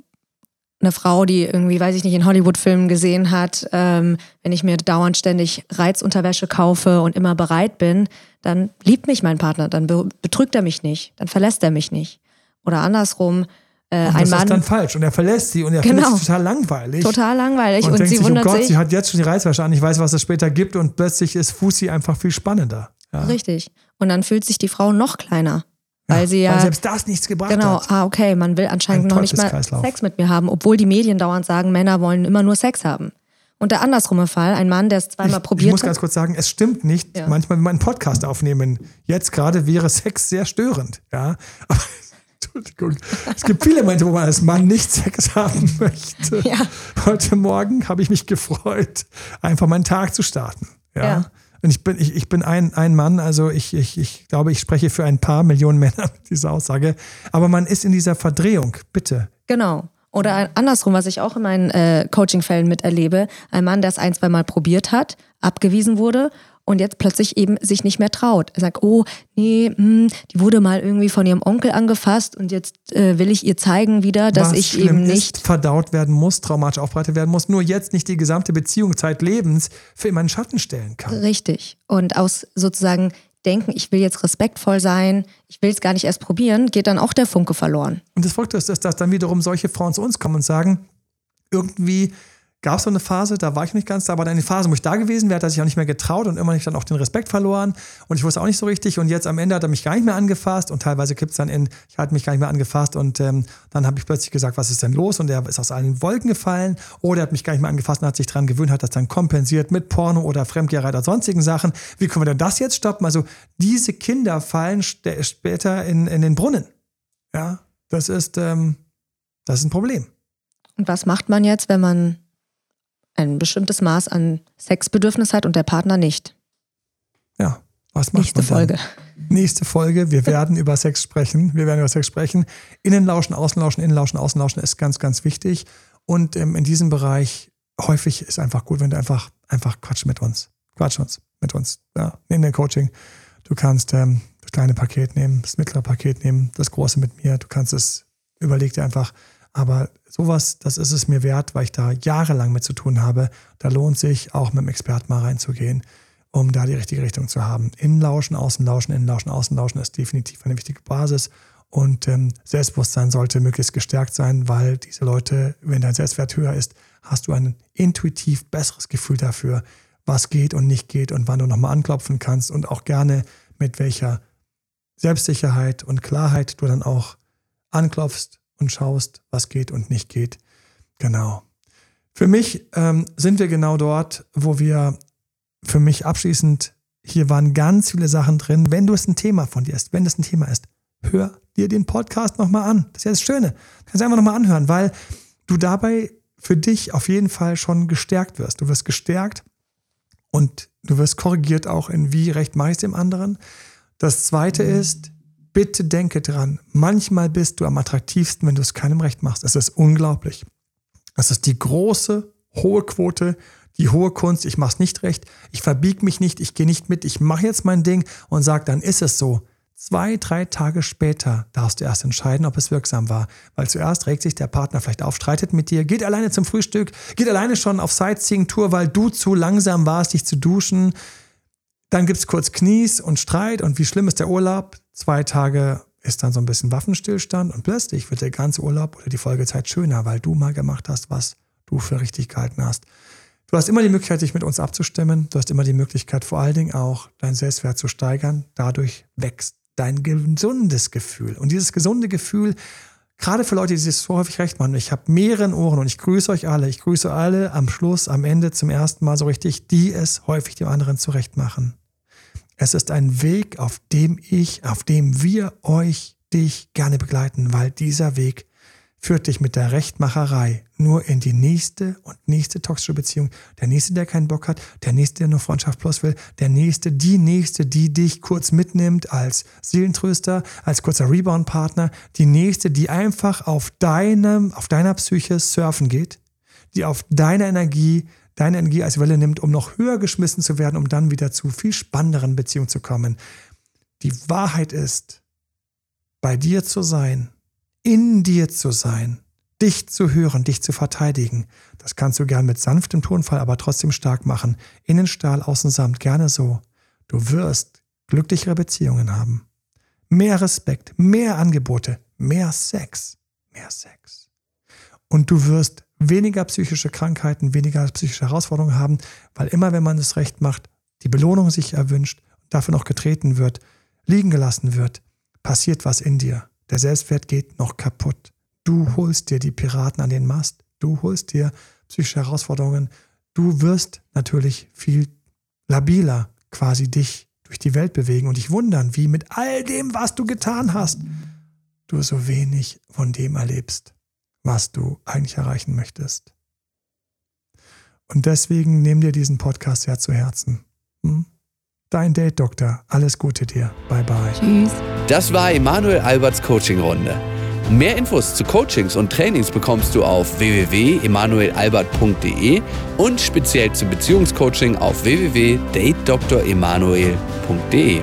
eine Frau, die irgendwie, weiß ich nicht, in Hollywood-Filmen gesehen hat, ähm, wenn ich mir dauernd ständig Reizunterwäsche kaufe und immer bereit bin, dann liebt mich mein Partner, dann betrügt er mich nicht, dann verlässt er mich nicht. Oder andersrum, äh, und das Mann, ist dann falsch und er verlässt sie und er genau. findet sie total langweilig. Total langweilig und, und denkt sie sich, wundert oh Gott, sich. sie hat jetzt schon die Reißwäsche an, ich weiß, was es später gibt und plötzlich ist Fusi einfach viel spannender. Ja. Richtig. Und dann fühlt sich die Frau noch kleiner. Weil ja, sie ja. Weil selbst das nichts gebracht genau, hat. Genau, ah, okay, man will anscheinend noch nicht mal Sex mit mir haben, obwohl die Medien dauernd sagen, Männer wollen immer nur Sex haben. Und der andersrumme Fall, ein Mann, der es zweimal ich, probiert hat. Ich muss ganz kurz sagen, es stimmt nicht. Ja. Manchmal, wenn wir einen Podcast aufnehmen, jetzt gerade wäre Sex sehr störend. Ja, aber Entschuldigung. Es gibt viele Momente, wo man als Mann nicht Sex haben möchte. Ja. Heute Morgen habe ich mich gefreut, einfach meinen Tag zu starten. Ja. ja. Und ich bin, ich, ich bin ein, ein Mann, also ich, ich, ich glaube, ich spreche für ein paar Millionen Männer <laughs> mit dieser Aussage. Aber man ist in dieser Verdrehung, bitte. Genau. Oder andersrum, was ich auch in meinen äh, Coaching-Fällen miterlebe, ein Mann, der es ein, zwei Mal probiert hat, abgewiesen wurde und jetzt plötzlich eben sich nicht mehr traut. Er sagt, oh, nee, mh, hm, die wurde mal irgendwie von ihrem Onkel angefasst und jetzt äh, will ich ihr zeigen wieder, dass Was ich eben nicht ist, verdaut werden muss, traumatisch aufbereitet werden muss, nur jetzt nicht die gesamte Beziehung Zeitlebens für immer in Schatten stellen kann. Richtig. Und aus sozusagen denken, ich will jetzt respektvoll sein, ich will es gar nicht erst probieren, geht dann auch der Funke verloren. Und das Folgte ist, dass dann wiederum solche Frauen zu uns kommen und sagen, irgendwie gab es so eine Phase, da war ich nicht ganz da, aber dann die Phase, wo ich da gewesen wäre, hat er sich auch nicht mehr getraut und habe ich dann auch den Respekt verloren und ich wusste auch nicht so richtig und jetzt am Ende hat er mich gar nicht mehr angefasst und teilweise kippt es dann in, ich hatte mich gar nicht mehr angefasst und ähm, dann habe ich plötzlich gesagt, was ist denn los und er ist aus allen Wolken gefallen oder er hat mich gar nicht mehr angefasst und hat sich daran gewöhnt, hat das dann kompensiert mit Porno oder Fremdgeherei oder sonstigen Sachen. Wie können wir denn das jetzt stoppen? Also diese Kinder fallen später in, in den Brunnen. Ja, das ist, ähm, das ist ein Problem. Und was macht man jetzt, wenn man ein bestimmtes Maß an Sexbedürfnis hat und der Partner nicht. Ja, was macht Nächste man Folge. Nächste Folge. Wir werden über Sex sprechen. Wir werden über Sex sprechen. Innenlauschen, Außenlauschen, Innenlauschen, Außenlauschen ist ganz, ganz wichtig. Und ähm, in diesem Bereich häufig ist einfach gut, wenn du einfach, einfach quatsch mit uns. Quatsch uns, mit uns. Ja, in den Coaching. Du kannst ähm, das kleine Paket nehmen, das mittlere Paket nehmen, das große mit mir. Du kannst es, überleg dir einfach, aber sowas, das ist es mir wert, weil ich da jahrelang mit zu tun habe. Da lohnt sich auch mit dem Experten mal reinzugehen, um da die richtige Richtung zu haben. Innenlauschen, Außenlauschen, Innenlauschen, Außenlauschen ist definitiv eine wichtige Basis. Und ähm, Selbstbewusstsein sollte möglichst gestärkt sein, weil diese Leute, wenn dein Selbstwert höher ist, hast du ein intuitiv besseres Gefühl dafür, was geht und nicht geht und wann du nochmal anklopfen kannst und auch gerne mit welcher Selbstsicherheit und Klarheit du dann auch anklopfst und schaust, was geht und nicht geht. Genau. Für mich ähm, sind wir genau dort, wo wir für mich abschließend, hier waren ganz viele Sachen drin. Wenn du es ein Thema von dir ist, wenn das ein Thema ist, hör dir den Podcast nochmal an. Das ist ja das Schöne. Du kannst einfach nochmal anhören, weil du dabei für dich auf jeden Fall schon gestärkt wirst. Du wirst gestärkt und du wirst korrigiert auch in wie recht mache ich dem anderen. Das zweite mhm. ist, bitte denke dran, manchmal bist du am attraktivsten, wenn du es keinem recht machst. Es ist unglaublich. Es ist die große, hohe Quote, die hohe Kunst. Ich mache es nicht recht, ich verbiege mich nicht, ich gehe nicht mit, ich mache jetzt mein Ding und sage, dann ist es so. Zwei, drei Tage später darfst du erst entscheiden, ob es wirksam war. Weil zuerst regt sich der Partner vielleicht auf, streitet mit dir, geht alleine zum Frühstück, geht alleine schon auf Sightseeing-Tour, weil du zu langsam warst, dich zu duschen. Dann gibt es kurz Knies und Streit und wie schlimm ist der Urlaub? Zwei Tage ist dann so ein bisschen Waffenstillstand und plötzlich wird der ganze Urlaub oder die Folgezeit schöner, weil du mal gemacht hast, was du für richtig gehalten hast. Du hast immer die Möglichkeit, dich mit uns abzustimmen. Du hast immer die Möglichkeit, vor allen Dingen auch deinen Selbstwert zu steigern. Dadurch wächst dein gesundes Gefühl. Und dieses gesunde Gefühl, gerade für Leute, die sich so häufig recht machen, ich habe mehreren Ohren und ich grüße euch alle. Ich grüße alle am Schluss, am Ende zum ersten Mal so richtig, die es häufig dem anderen zurecht machen. Es ist ein Weg, auf dem ich, auf dem wir euch, dich gerne begleiten, weil dieser Weg führt dich mit der Rechtmacherei nur in die nächste und nächste toxische Beziehung. Der nächste, der keinen Bock hat, der nächste, der nur Freundschaft plus will, der nächste, die nächste, die dich kurz mitnimmt als Seelentröster, als kurzer Rebound-Partner, die nächste, die einfach auf deinem, auf deiner Psyche surfen geht, die auf deine Energie, deine Energie als Welle nimmt, um noch höher geschmissen zu werden, um dann wieder zu viel spannenderen Beziehungen zu kommen. Die Wahrheit ist, bei dir zu sein, in dir zu sein, dich zu hören, dich zu verteidigen. Das kannst du gern mit sanftem Tonfall, aber trotzdem stark machen. Innen Stahl, außen Samt, gerne so. Du wirst glücklichere Beziehungen haben. Mehr Respekt, mehr Angebote, mehr Sex, mehr Sex. Und du wirst weniger psychische Krankheiten, weniger psychische Herausforderungen haben, weil immer wenn man es recht macht, die Belohnung sich erwünscht, dafür noch getreten wird, liegen gelassen wird, passiert was in dir. Der Selbstwert geht noch kaputt. Du holst dir die Piraten an den Mast. Du holst dir psychische Herausforderungen. Du wirst natürlich viel labiler quasi dich durch die Welt bewegen und dich wundern, wie mit all dem, was du getan hast, du so wenig von dem erlebst, was du eigentlich erreichen möchtest. Und deswegen nimm dir diesen Podcast sehr zu Herzen. Hm? Dein Date Doktor. Alles Gute dir. Bye bye. Tschüss. Das war Emanuel Alberts Coaching Runde. Mehr Infos zu Coachings und Trainings bekommst du auf www.emanuelalbert.de und speziell zum Beziehungscoaching auf www.datedoktoremanuel.de.